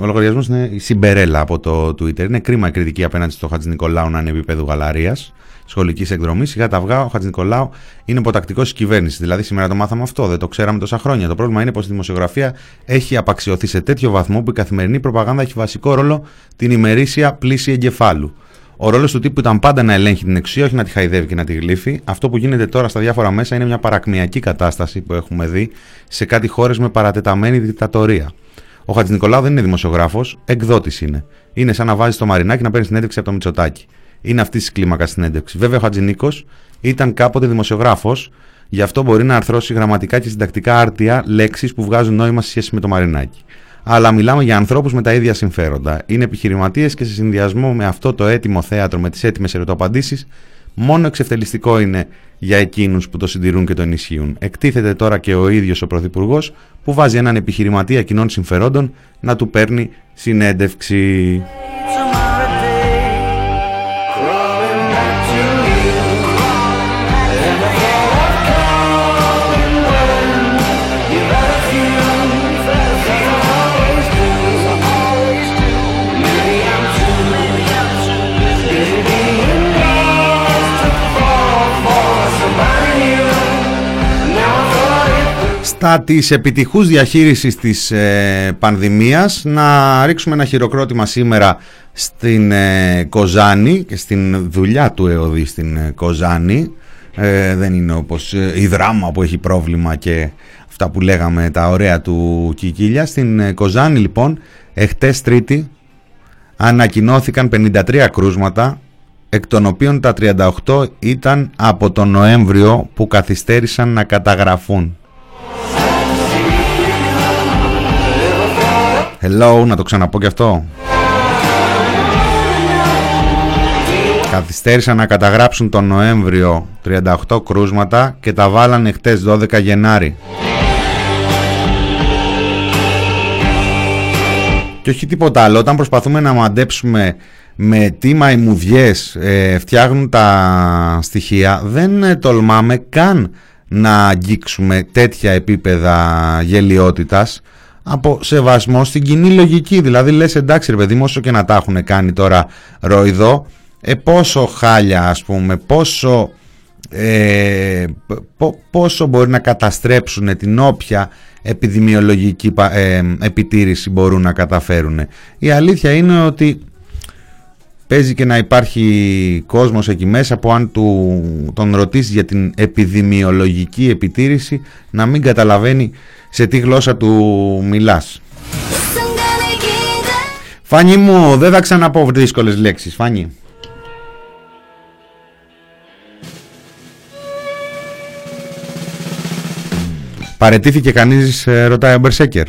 ο λογαριασμός είναι η Συμπερέλα από το Twitter. Είναι κρίμα η κριτική απέναντι στο Χατζη Νικολάου να είναι επίπεδο γαλαρίας σχολικής εκδρομής. Σιγά τα αυγά, ο Χατζη Νικολάου είναι υποτακτικός της κυβέρνησης. Δηλαδή, σήμερα το μάθαμε αυτό, δεν το ξέραμε τόσα χρόνια. Το πρόβλημα είναι πως η δημοσιογραφία έχει απαξιωθεί σε τέτοιο βαθμό που η καθημερινή προπαγάνδα έχει βασικό ρόλο την ημερήσια πλήση εγκεφάλου. Ο ρόλος του τύπου ήταν πάντα να ελέγχει την εξουσία, όχι να τη χαϊδεύει και να τη γλύφει. Αυτό που γίνεται τώρα στα διάφορα μέσα είναι μια παρακμιακή κατάσταση που έχουμε δει σε κάτι χώρες με παρατεταμένη δικτατορία. Ο Χατζης Νικολάου δεν είναι δημοσιογράφος, εκδότης είναι. Είναι σαν να βάζεις το μαρινάκι να παίρνεις συνέντευξη από το Μητσοτάκι. Είναι αυτής της κλίμακας συνέντευξη. Βέβαια, ο Χατζηνίκο ήταν κάποτε δημοσιογράφος, γι' αυτό μπορεί να αρθρώσει γραμματικά και συντακτικά άρτια λέξεις που βγάζουν νόημα σε σχέση με το μαρινάκι. Αλλά μιλάμε για ανθρώπους με τα ίδια συμφέροντα. Είναι επιχειρηματίες και σε συνδυασμό με αυτό το έτοιμο θέατρο με τις έτοιμες ερωτοαπαντήσεις, μόνο εξευτελιστικό είναι για εκείνους που το συντηρούν και το ενισχύουν. Εκτίθεται τώρα και ο ίδιος ο Πρωθυπουργός που βάζει έναν επιχειρηματία κοινών συμφερόντων να του παίρνει συνέντευξη. Στα της επιτυχούς διαχείρισης της ε, πανδημίας να ρίξουμε ένα χειροκρότημα σήμερα στην ε, Κοζάνη και στην δουλειά του ΕΟΔΗ στην ε, Κοζάνη. Ε, δεν είναι όπως η δράμα που έχει πρόβλημα και αυτά που λέγαμε τα ωραία του Κικίλια. Στην Κοζάνη λοιπόν εχτες τρίτη ανακοινώθηκαν 53 κρούσματα εκ των οποίων τα 38 ήταν από τον Νοέμβριο που καθυστέρησαν να καταγραφούν Hello, να το ξαναπώ και αυτό. Καθυστέρησαν να καταγράψουν τον Νοέμβριο 38 κρούσματα και τα βάλανε χτες 12 Γενάρη. Και όχι τίποτα άλλο, όταν προσπαθούμε να μαντέψουμε με τι μαϊμουδιές ε, φτιάχνουν τα στοιχεία δεν ε, τολμάμε καν να αγγίξουμε τέτοια επίπεδα γελιότητας από σεβασμό στην κοινή λογική. Δηλαδή λες εντάξει ρε παιδί μου όσο και να τα έχουν κάνει τώρα ροϊδό ε, πόσο χάλια ας πούμε, πόσο, ε, πόσο μπορεί να καταστρέψουν την όποια επιδημιολογική ε, επιτήρηση μπορούν να καταφέρουν. Η αλήθεια είναι ότι παίζει και να υπάρχει κόσμος εκεί μέσα που αν του, τον ρωτήσεις για την επιδημιολογική επιτήρηση να μην καταλαβαίνει σε τι γλώσσα του μιλάς. Φάνη μου, δεν θα ξαναπώ δύσκολες λέξεις, Φάνη. Παρετήθηκε κανείς, ε, ρωτάει ο Μπερσέκερ.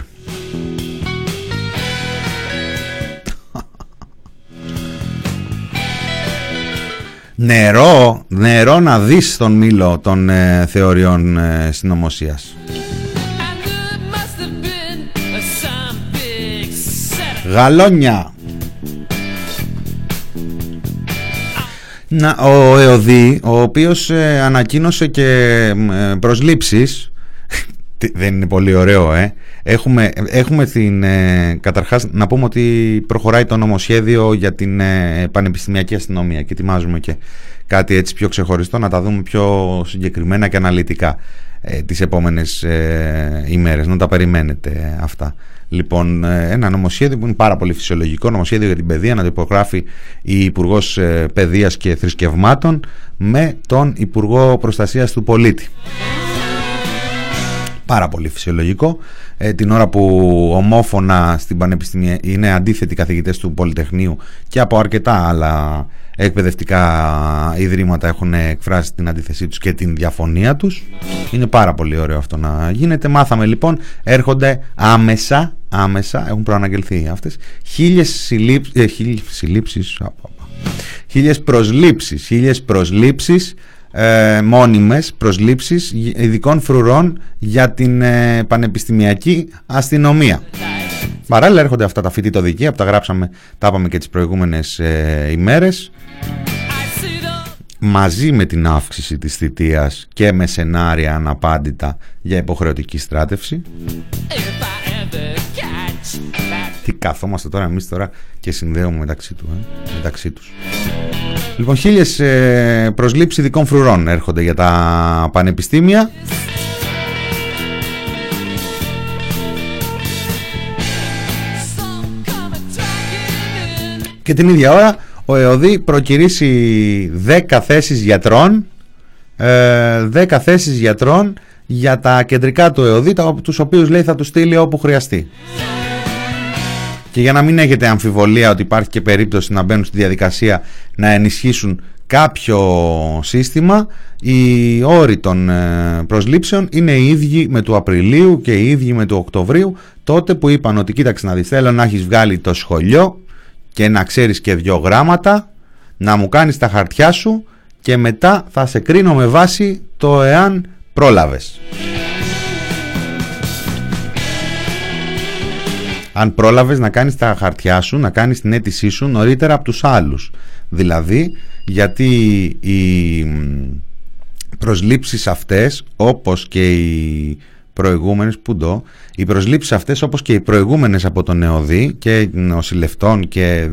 Νερό, νερό να δεις τον μήλο των ε, θεωριών ε, συνωμοσίας. Γαλόνια. Να, ο ΕΟΔΗ, ο οποίος ε, ανακοίνωσε και ε, προσλήψεις, δεν είναι πολύ ωραίο, ε. Έχουμε, έχουμε την, ε, καταρχάς να πούμε ότι προχωράει το νομοσχέδιο για την ε, πανεπιστημιακή αστυνομία και ετοιμάζουμε και κάτι έτσι πιο ξεχωριστό να τα δούμε πιο συγκεκριμένα και αναλυτικά ε, τις επόμενες ε, ημέρες, να τα περιμένετε αυτά. Λοιπόν, ε, ένα νομοσχέδιο που είναι πάρα πολύ φυσιολογικό, νομοσχέδιο για την παιδεία, να το υπογράφει η Υπουργός ε, Παιδείας και Θρησκευμάτων με τον Υπουργό Προστασίας του Πολίτη. Πάρα πολύ φυσιολογικό. Ε, την ώρα που ομόφωνα στην Πανεπιστημία είναι αντίθετοι καθηγητές του Πολυτεχνείου και από αρκετά άλλα εκπαιδευτικά ιδρύματα έχουν εκφράσει την αντίθεσή τους και την διαφωνία τους. Είναι πάρα πολύ ωραίο αυτό να γίνεται. Μάθαμε λοιπόν, έρχονται άμεσα, άμεσα, έχουν προαναγγελθεί αυτές, χίλιες συλλήψεις, ε, χίλιες συλλήψεις, χίλιες προσλήψεις, χίλιες προσλήψεις ε, μόνιμες προσλήψεις ειδικών φρουρών για την ε, πανεπιστημιακή αστυνομία. Παράλληλα έρχονται αυτά τα φοιτητοδικεία που τα γράψαμε, τα είπαμε και τις προηγούμενες ε, ημέρες μαζί με την αύξηση της θητείας και με σενάρια αναπάντητα για υποχρεωτική στράτευση. Τι καθόμαστε τώρα εμείς τώρα και συνδέουμε μεταξύ, του, ε, μεταξύ τους. Λοιπόν, χίλιες ε, προσλήψεις ειδικών φρουρών έρχονται για τα πανεπιστήμια. Και την ίδια ώρα ο ΕΟΔΗ προκυρήσει 10 θέσεις γιατρών 10 ε, θέσεις γιατρών για τα κεντρικά του ΕΟΔΗ τους οποίους λέει θα τους στείλει όπου χρειαστεί. Και για να μην έχετε αμφιβολία ότι υπάρχει και περίπτωση να μπαίνουν στη διαδικασία να ενισχύσουν κάποιο σύστημα οι όροι των ε, προσλήψεων είναι οι ίδιοι με του Απριλίου και οι ίδιοι με του Οκτωβρίου τότε που είπαν ότι κοίταξε να δεις θέλω να έχεις βγάλει το σχολείο και να ξέρεις και δυο γράμματα να μου κάνεις τα χαρτιά σου και μετά θα σε κρίνω με βάση το εάν πρόλαβες. Αν πρόλαβες να κάνεις τα χαρτιά σου, να κάνεις την αίτησή σου νωρίτερα από τους άλλους. Δηλαδή, γιατί οι προσλήψεις αυτές, όπως και οι προηγούμενες, που το, οι προσλήψεις αυτές όπως και οι προηγούμενες από τον ΕΟΔΗ και νοσηλευτών και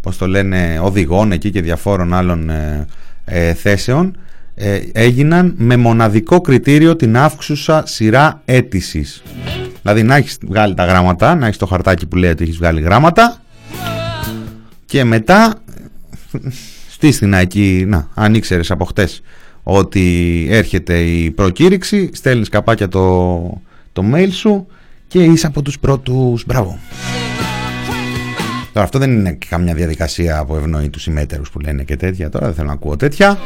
πώς το λένε οδηγών εκεί και διαφόρων άλλων ε, ε, θέσεων ε, έγιναν με μοναδικό κριτήριο την αύξουσα σειρά αίτησης. Δηλαδή να έχεις βγάλει τα γράμματα, να έχεις το χαρτάκι που λέει ότι έχεις βγάλει γράμματα και μετά στήστηνα εκεί, να, αν ήξερες από χτες ότι έρχεται η προκήρυξη, στέλνεις καπάκια το, το mail σου και είσαι από τους πρώτους, μπράβο. Τώρα αυτό δεν είναι καμιά διαδικασία που ευνοεί τους συμμέτερους που λένε και τέτοια, τώρα δεν θέλω να ακούω τέτοια.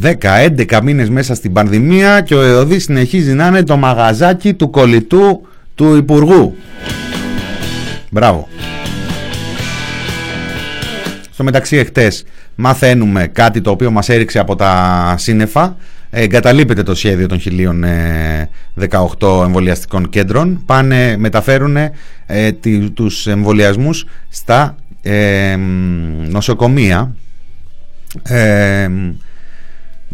10-11 μήνες μέσα στην πανδημία και ο ΕΟΔΗ συνεχίζει να είναι το μαγαζάκι του κολλητού του Υπουργού. Μπράβο. Στο μεταξύ εχθές μαθαίνουμε κάτι το οποίο μας έριξε από τα σύννεφα. Εγκαταλείπεται το σχέδιο των 1018 εμβολιαστικών κέντρων. Πάνε, μεταφέρουν ε, τους εμβολιασμούς στα ε, νοσοκομεία. Ε,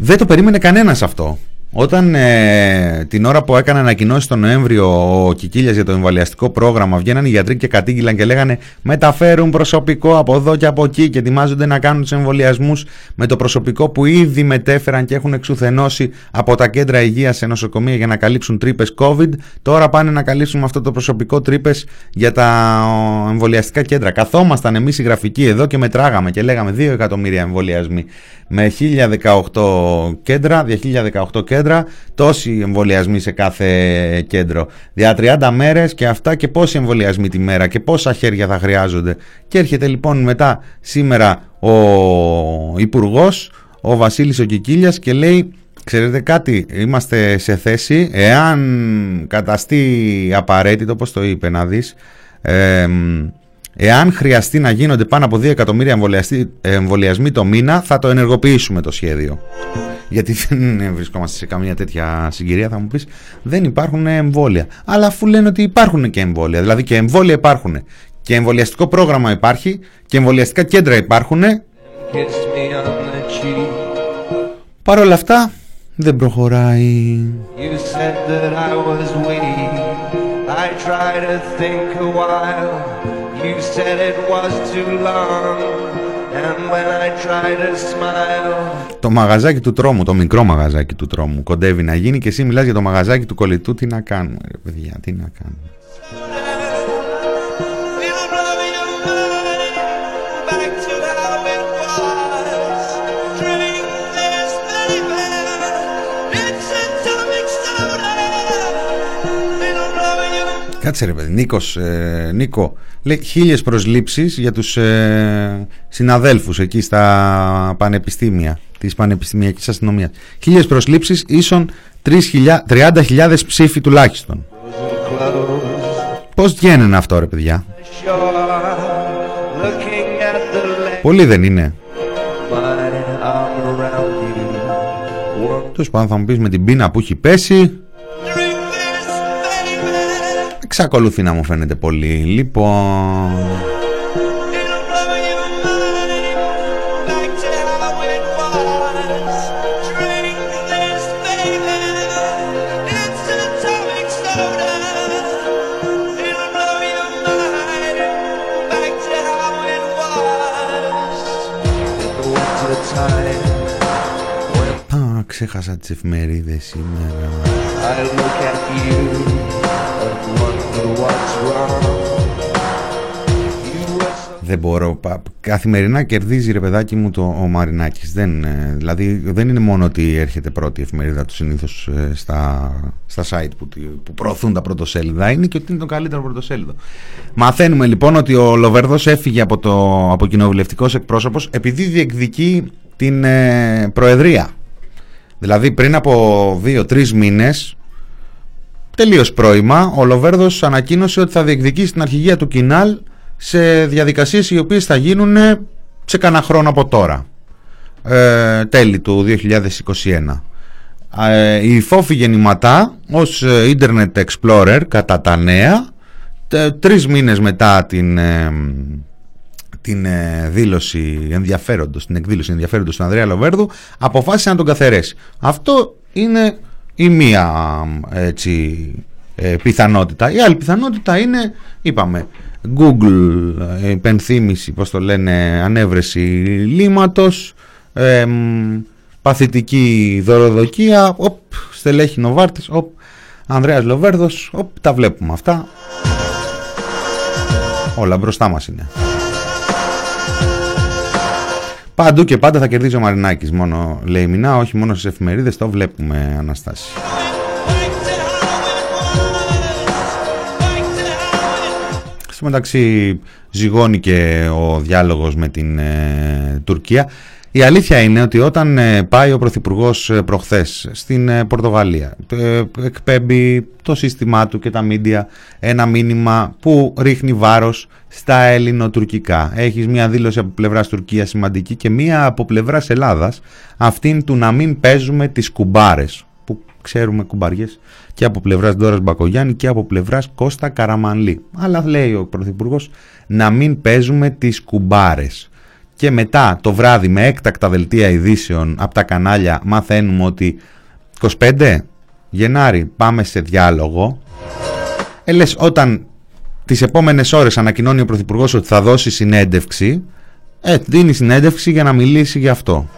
δεν το περίμενε κανένας αυτό. Όταν ε, την ώρα που έκανε ανακοινώσεις τον Νοέμβριο ο Κικίλιας για το εμβολιαστικό πρόγραμμα, βγαίναν οι γιατροί και κατήγγυλαν και λέγανε Μεταφέρουν προσωπικό από εδώ και από εκεί και ετοιμάζονται να κάνουν τους εμβολιασμούς με το προσωπικό που ήδη μετέφεραν και έχουν εξουθενώσει από τα κέντρα υγείας σε νοσοκομεία για να καλύψουν τρύπες COVID. Τώρα πάνε να καλύψουν αυτό το προσωπικό τρύπες για τα εμβολιαστικά κέντρα. Καθόμασταν εμείς οι γραφικοί εδώ και μετράγαμε και λέγαμε 2 εκατομμύρια εμβολιασμοί με 1018 κέντρα, 1018 κέντρα, τόσοι εμβολιασμοί σε κάθε κέντρο. Δια 30 μέρες και αυτά και πόσοι εμβολιασμοί τη μέρα και πόσα χέρια θα χρειάζονται. Και έρχεται λοιπόν μετά σήμερα ο υπουργός, ο Βασίλης ο Κικίλιας και λέει Ξέρετε κάτι, είμαστε σε θέση, εάν καταστεί απαραίτητο, όπως το είπε να δεις, Εάν χρειαστεί να γίνονται πάνω από 2 εκατομμύρια εμβολιασμοί το μήνα, θα το ενεργοποιήσουμε το σχέδιο. Γιατί δεν βρισκόμαστε σε καμία τέτοια συγκυρία, θα μου πεις, δεν υπάρχουν εμβόλια. Αλλά αφού λένε ότι υπάρχουν και εμβόλια, δηλαδή και εμβόλια υπάρχουν, και εμβολιαστικό πρόγραμμα υπάρχει, και εμβολιαστικά κέντρα υπάρχουν. Παρ' όλα αυτά, δεν προχωράει. You said it was too long And when I try to smile Το μαγαζάκι του τρόμου, το μικρό μαγαζάκι του τρόμου κοντεύει να γίνει και εσύ μιλάς για το μαγαζάκι του κολλητού. Τι να κάνουμε ρε παιδιά, τι να κάνουμε Κάτσε ρε παιδί, Νίκος, ε, Νίκο, λέει χίλιες προσλήψεις για τους ε, συναδέλφους εκεί στα πανεπιστήμια της πανεπιστημιακής αστυνομίας. Χίλιες προσλήψεις ίσον 30.000 ψήφοι τουλάχιστον. Πώς βγαίνουν αυτό ρε παιδιά; Πολύ δεν είναι. Τους πάντων θα μου πεις με την πείνα που έχει πέσει εξακολουθεί να μου φαίνεται πολύ. Λοιπόν... Α, ξέχασα τις εφημερίδες σήμερα. Δεν μπορώ. Καθημερινά κερδίζει ρε παιδάκι μου το, ο Μαρινάκης. Δεν, ε, δηλαδή δεν είναι μόνο ότι έρχεται πρώτη εφημερίδα του συνήθως ε, στα, στα site που, που προωθούν τα πρωτοσέλιδα. Είναι και ότι είναι το καλύτερο πρωτοσέλιδο. Μαθαίνουμε λοιπόν ότι ο Λοβέρδος έφυγε από, το, από κοινοβουλευτικός εκπρόσωπος επειδή διεκδικεί την ε, Προεδρία. Δηλαδή πριν από δύο-τρει μήνες, τελείως πρώιμα, ο Λοβέρδος ανακοίνωσε ότι θα διεκδικήσει στην αρχηγία του Κινάλ σε διαδικασίες οι οποίες θα γίνουν σε κανένα χρόνο από τώρα. Ε, τέλη του 2021. Ε, η φόφη γεννηματά ως ε, Internet Explorer κατά τα νέα τρεις μήνες μετά την, ε, την δήλωση ενδιαφέροντος, την εκδήλωση ενδιαφέροντος του Ανδρέα Λοβέρδου αποφάσισε να τον καθαιρέσει. Αυτό είναι η μία έτσι, πιθανότητα. Η άλλη πιθανότητα είναι, είπαμε, Google ε, υπενθύμηση, πώς το λένε, ανέβρεση λίματος, ε, παθητική δωροδοκία, οπ, στελέχη Νοβάρτης, οπ, Ανδρέας Λοβέρδος, οπ, τα βλέπουμε αυτά. Όλα μπροστά μας είναι. Παντού και πάντα θα κερδίζει ο Μαρινάκης μόνο λέει μηνά, όχι μόνο στις εφημερίδες, το βλέπουμε Αναστάση. Στο μεταξύ ζυγώνει και ο διάλογος με την ε, Τουρκία. Η αλήθεια είναι ότι όταν ε, πάει ο Πρωθυπουργός ε, προχθές στην Πορτογαλία εκπέμπει το σύστημά του και τα μίντια ένα μήνυμα που ρίχνει βάρος στα ελληνοτουρκικά. Έχεις μια δήλωση από πλευράς Τουρκίας σημαντική και μια από πλευράς Ελλάδας αυτήν του να μην παίζουμε τις κουμπάρες που ξέρουμε κουμπαριές και από πλευράς Ντόρας Μπακογιάννη και από πλευράς Κώστα Καραμανλή. Αλλά λέει ο Πρωθυπουργός να μην παίζουμε τις κουμπάρες. Και μετά το βράδυ με έκτακτα δελτία ειδήσεων από τα κανάλια μαθαίνουμε ότι 25 Γενάρη πάμε σε διάλογο. Ε, λες, όταν τις επόμενες ώρες ανακοινώνει ο Πρωθυπουργός ότι θα δώσει συνέντευξη, ε, δίνει συνέντευξη για να μιλήσει γι' αυτό.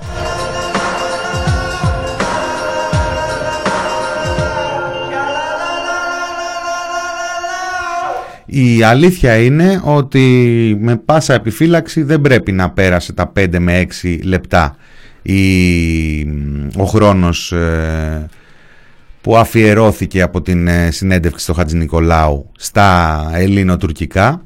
Η αλήθεια είναι ότι με πάσα επιφύλαξη δεν πρέπει να πέρασε τα 5 με 6 λεπτά η, ο χρόνος ε, που αφιερώθηκε από την ε, συνέντευξη στο Χατζη Νικολάου στα ελληνοτουρκικά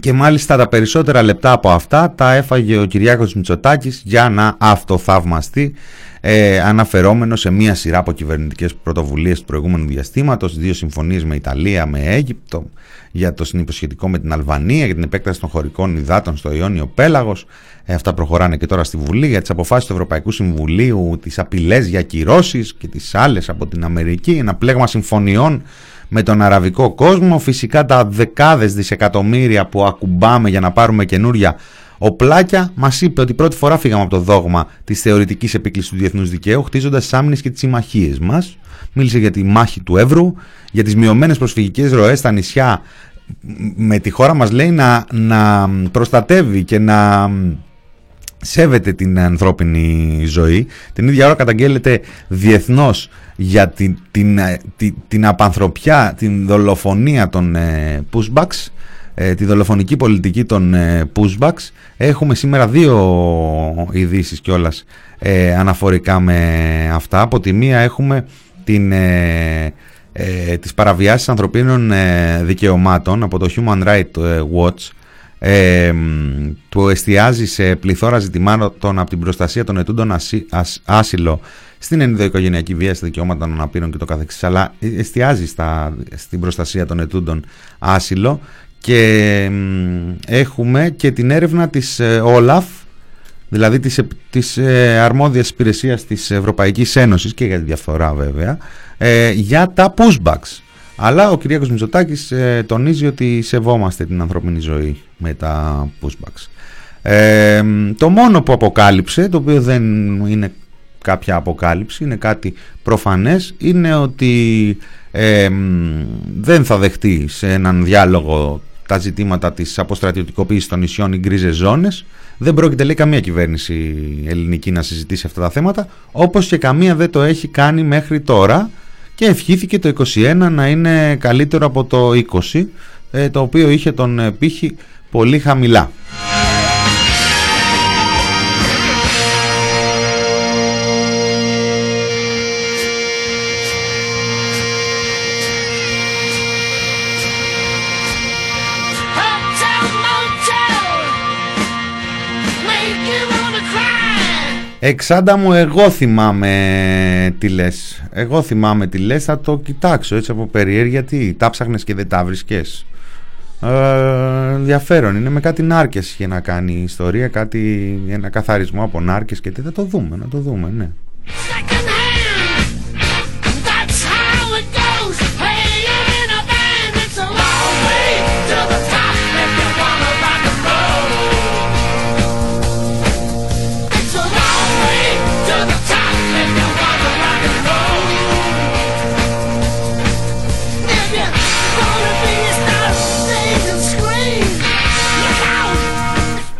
και μάλιστα τα περισσότερα λεπτά από αυτά τα έφαγε ο Κυριάκος Μητσοτάκης για να αυτοθαυμαστεί ε, αναφερόμενος σε μία σειρά από κυβερνητικές πρωτοβουλίες του προηγούμενου διαστήματος, δύο συμφωνίες με Ιταλία, με Αίγυπτο, για το συνυποσχετικό με την Αλβανία, για την επέκταση των χωρικών υδάτων στο Ιόνιο Πέλαγος. Ε, αυτά προχωράνε και τώρα στη Βουλή για τις αποφάσεις του Ευρωπαϊκού Συμβουλίου, τις απειλές για κυρώσεις και τις άλλες από την Αμερική, ένα πλέγμα συμφωνιών με τον αραβικό κόσμο, φυσικά τα δεκάδες δισεκατομμύρια που ακουμπάμε για να πάρουμε καινούρια ο Πλάκια μας είπε ότι πρώτη φορά φύγαμε από το δόγμα της θεωρητικής επίκλησης του διεθνούς δικαίου, χτίζοντας τι άμυνες και τις συμμαχίες μας. Μίλησε για τη μάχη του Εύρου, για τις μειωμένες προσφυγικές ροές στα νησιά, με τη χώρα μας λέει να, να προστατεύει και να σέβεται την ανθρώπινη ζωή. Την ίδια ώρα καταγγέλλεται διεθνώς για την, την, την, την απανθρωπιά, την δολοφονία των ε, pushbacks ε, τη δολοφονική πολιτική των ε, pushbacks. Έχουμε σήμερα δύο ειδήσεις κιόλας ε, αναφορικά με αυτά. Από τη μία έχουμε την, ε, ε, τις παραβιάσεις ανθρωπίνων ε, δικαιωμάτων από το Human Rights Watch ε, που εστιάζει σε πληθώρα ζητημάτων από την προστασία των ετούντων άσυλο στην ενδοοικογενειακή βία, στα δικαιώματα των αναπήρων και το καθεξής. Αλλά εστιάζει στα, στην προστασία των ετούντων άσυλο και έχουμε και την έρευνα της ε, Όλαφ δηλαδή της, της ε, αρμόδιας υπηρεσίας της Ευρωπαϊκής Ένωσης και για τη διαφθορά βέβαια ε, για τα pushbacks αλλά ο Κυριάκος Μητσοτάκης τονίζει ότι σεβόμαστε την ανθρώπινη ζωή με τα pushbacks το μόνο που αποκάλυψε το οποίο δεν είναι κάποια αποκάλυψη είναι κάτι προφανές είναι ότι δεν θα δεχτεί σε έναν διάλογο τα ζητήματα της αποστρατιωτικοποίησης των νησιών οι γκρίζες ζώνες. Δεν πρόκειται λέει καμία κυβέρνηση ελληνική να συζητήσει αυτά τα θέματα, όπως και καμία δεν το έχει κάνει μέχρι τώρα και ευχήθηκε το 21 να είναι καλύτερο από το 20, ε, το οποίο είχε τον ε, πύχη πολύ χαμηλά. Εξάντα μου εγώ θυμάμαι τι λες. Εγώ θυμάμαι τι λες Θα το κοιτάξω έτσι από περιέργεια Τι τα ψάχνες και δεν τα βρίσκες. Ε, ενδιαφέρον είναι με κάτι νάρκες για να κάνει η ιστορία κάτι, ένα καθαρισμό από νάρκες και τι θα το δούμε να το δούμε ναι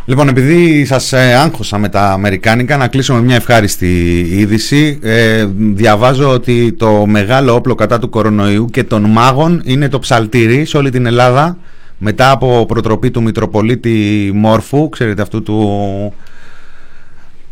Λοιπόν, επειδή σας ε, άγχωσα με τα Αμερικάνικα, να κλείσω με μια ευχάριστη είδηση. Ε, διαβάζω ότι το μεγάλο όπλο κατά του κορονοϊού και των μάγων είναι το ψαλτήρι σε όλη την Ελλάδα. Μετά από προτροπή του Μητροπολίτη Μόρφου, ξέρετε αυτού του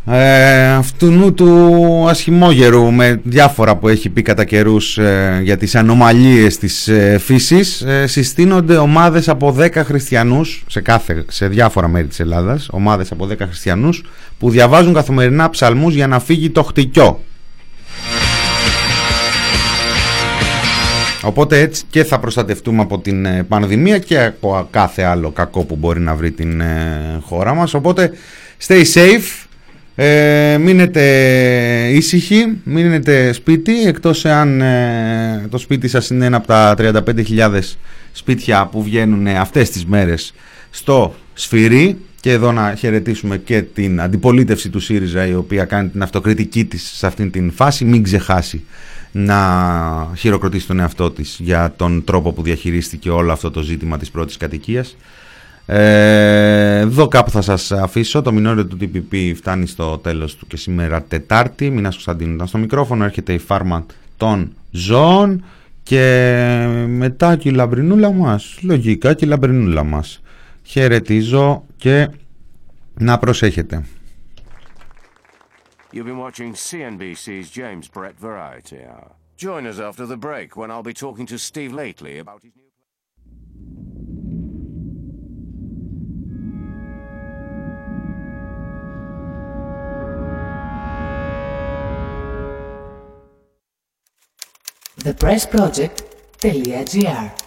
ε, αυτού του ασχημόγερου με διάφορα που έχει πει κατά καιρούς ε, για τις ανομαλίες της ε, φύσης ε, συστήνονται ομάδες από 10 χριστιανούς σε, κάθε, σε διάφορα μέρη της Ελλάδας ομάδες από 10 χριστιανούς που διαβάζουν καθημερινά ψαλμούς για να φύγει το χτυκιό Οπότε έτσι και θα προστατευτούμε από την πανδημία και από κάθε άλλο κακό που μπορεί να βρει την χώρα μας. Οπότε stay safe, ε, μείνετε ήσυχοι, μείνετε σπίτι, εκτός εάν ε, το σπίτι σας είναι ένα από τα 35.000 σπίτια που βγαίνουν αυτές τις μέρες στο Σφυρί και εδώ να χαιρετήσουμε και την αντιπολίτευση του ΣΥΡΙΖΑ η οποία κάνει την αυτοκριτική της σε αυτήν την φάση, μην ξεχάσει να χειροκροτήσει τον εαυτό της για τον τρόπο που διαχειρίστηκε όλο αυτό το ζήτημα της πρώτης κατοικίας. Ε, εδώ κάπου θα σας αφήσω. Το μηνόριο του TPP φτάνει στο τέλος του και σήμερα Τετάρτη. Μινάς Κωνσταντίνου ήταν στο μικρόφωνο. Έρχεται η φάρμα των ζώων Και μετά και η λαμπρινούλα μας. Λογικά και η λαμπρινούλα μας. Χαιρετίζω και να προσέχετε. You've been watching CNBC's James Brett Variety Hour. Join us after the break when I'll be talking to Steve Lately about his new... thepressproject.gr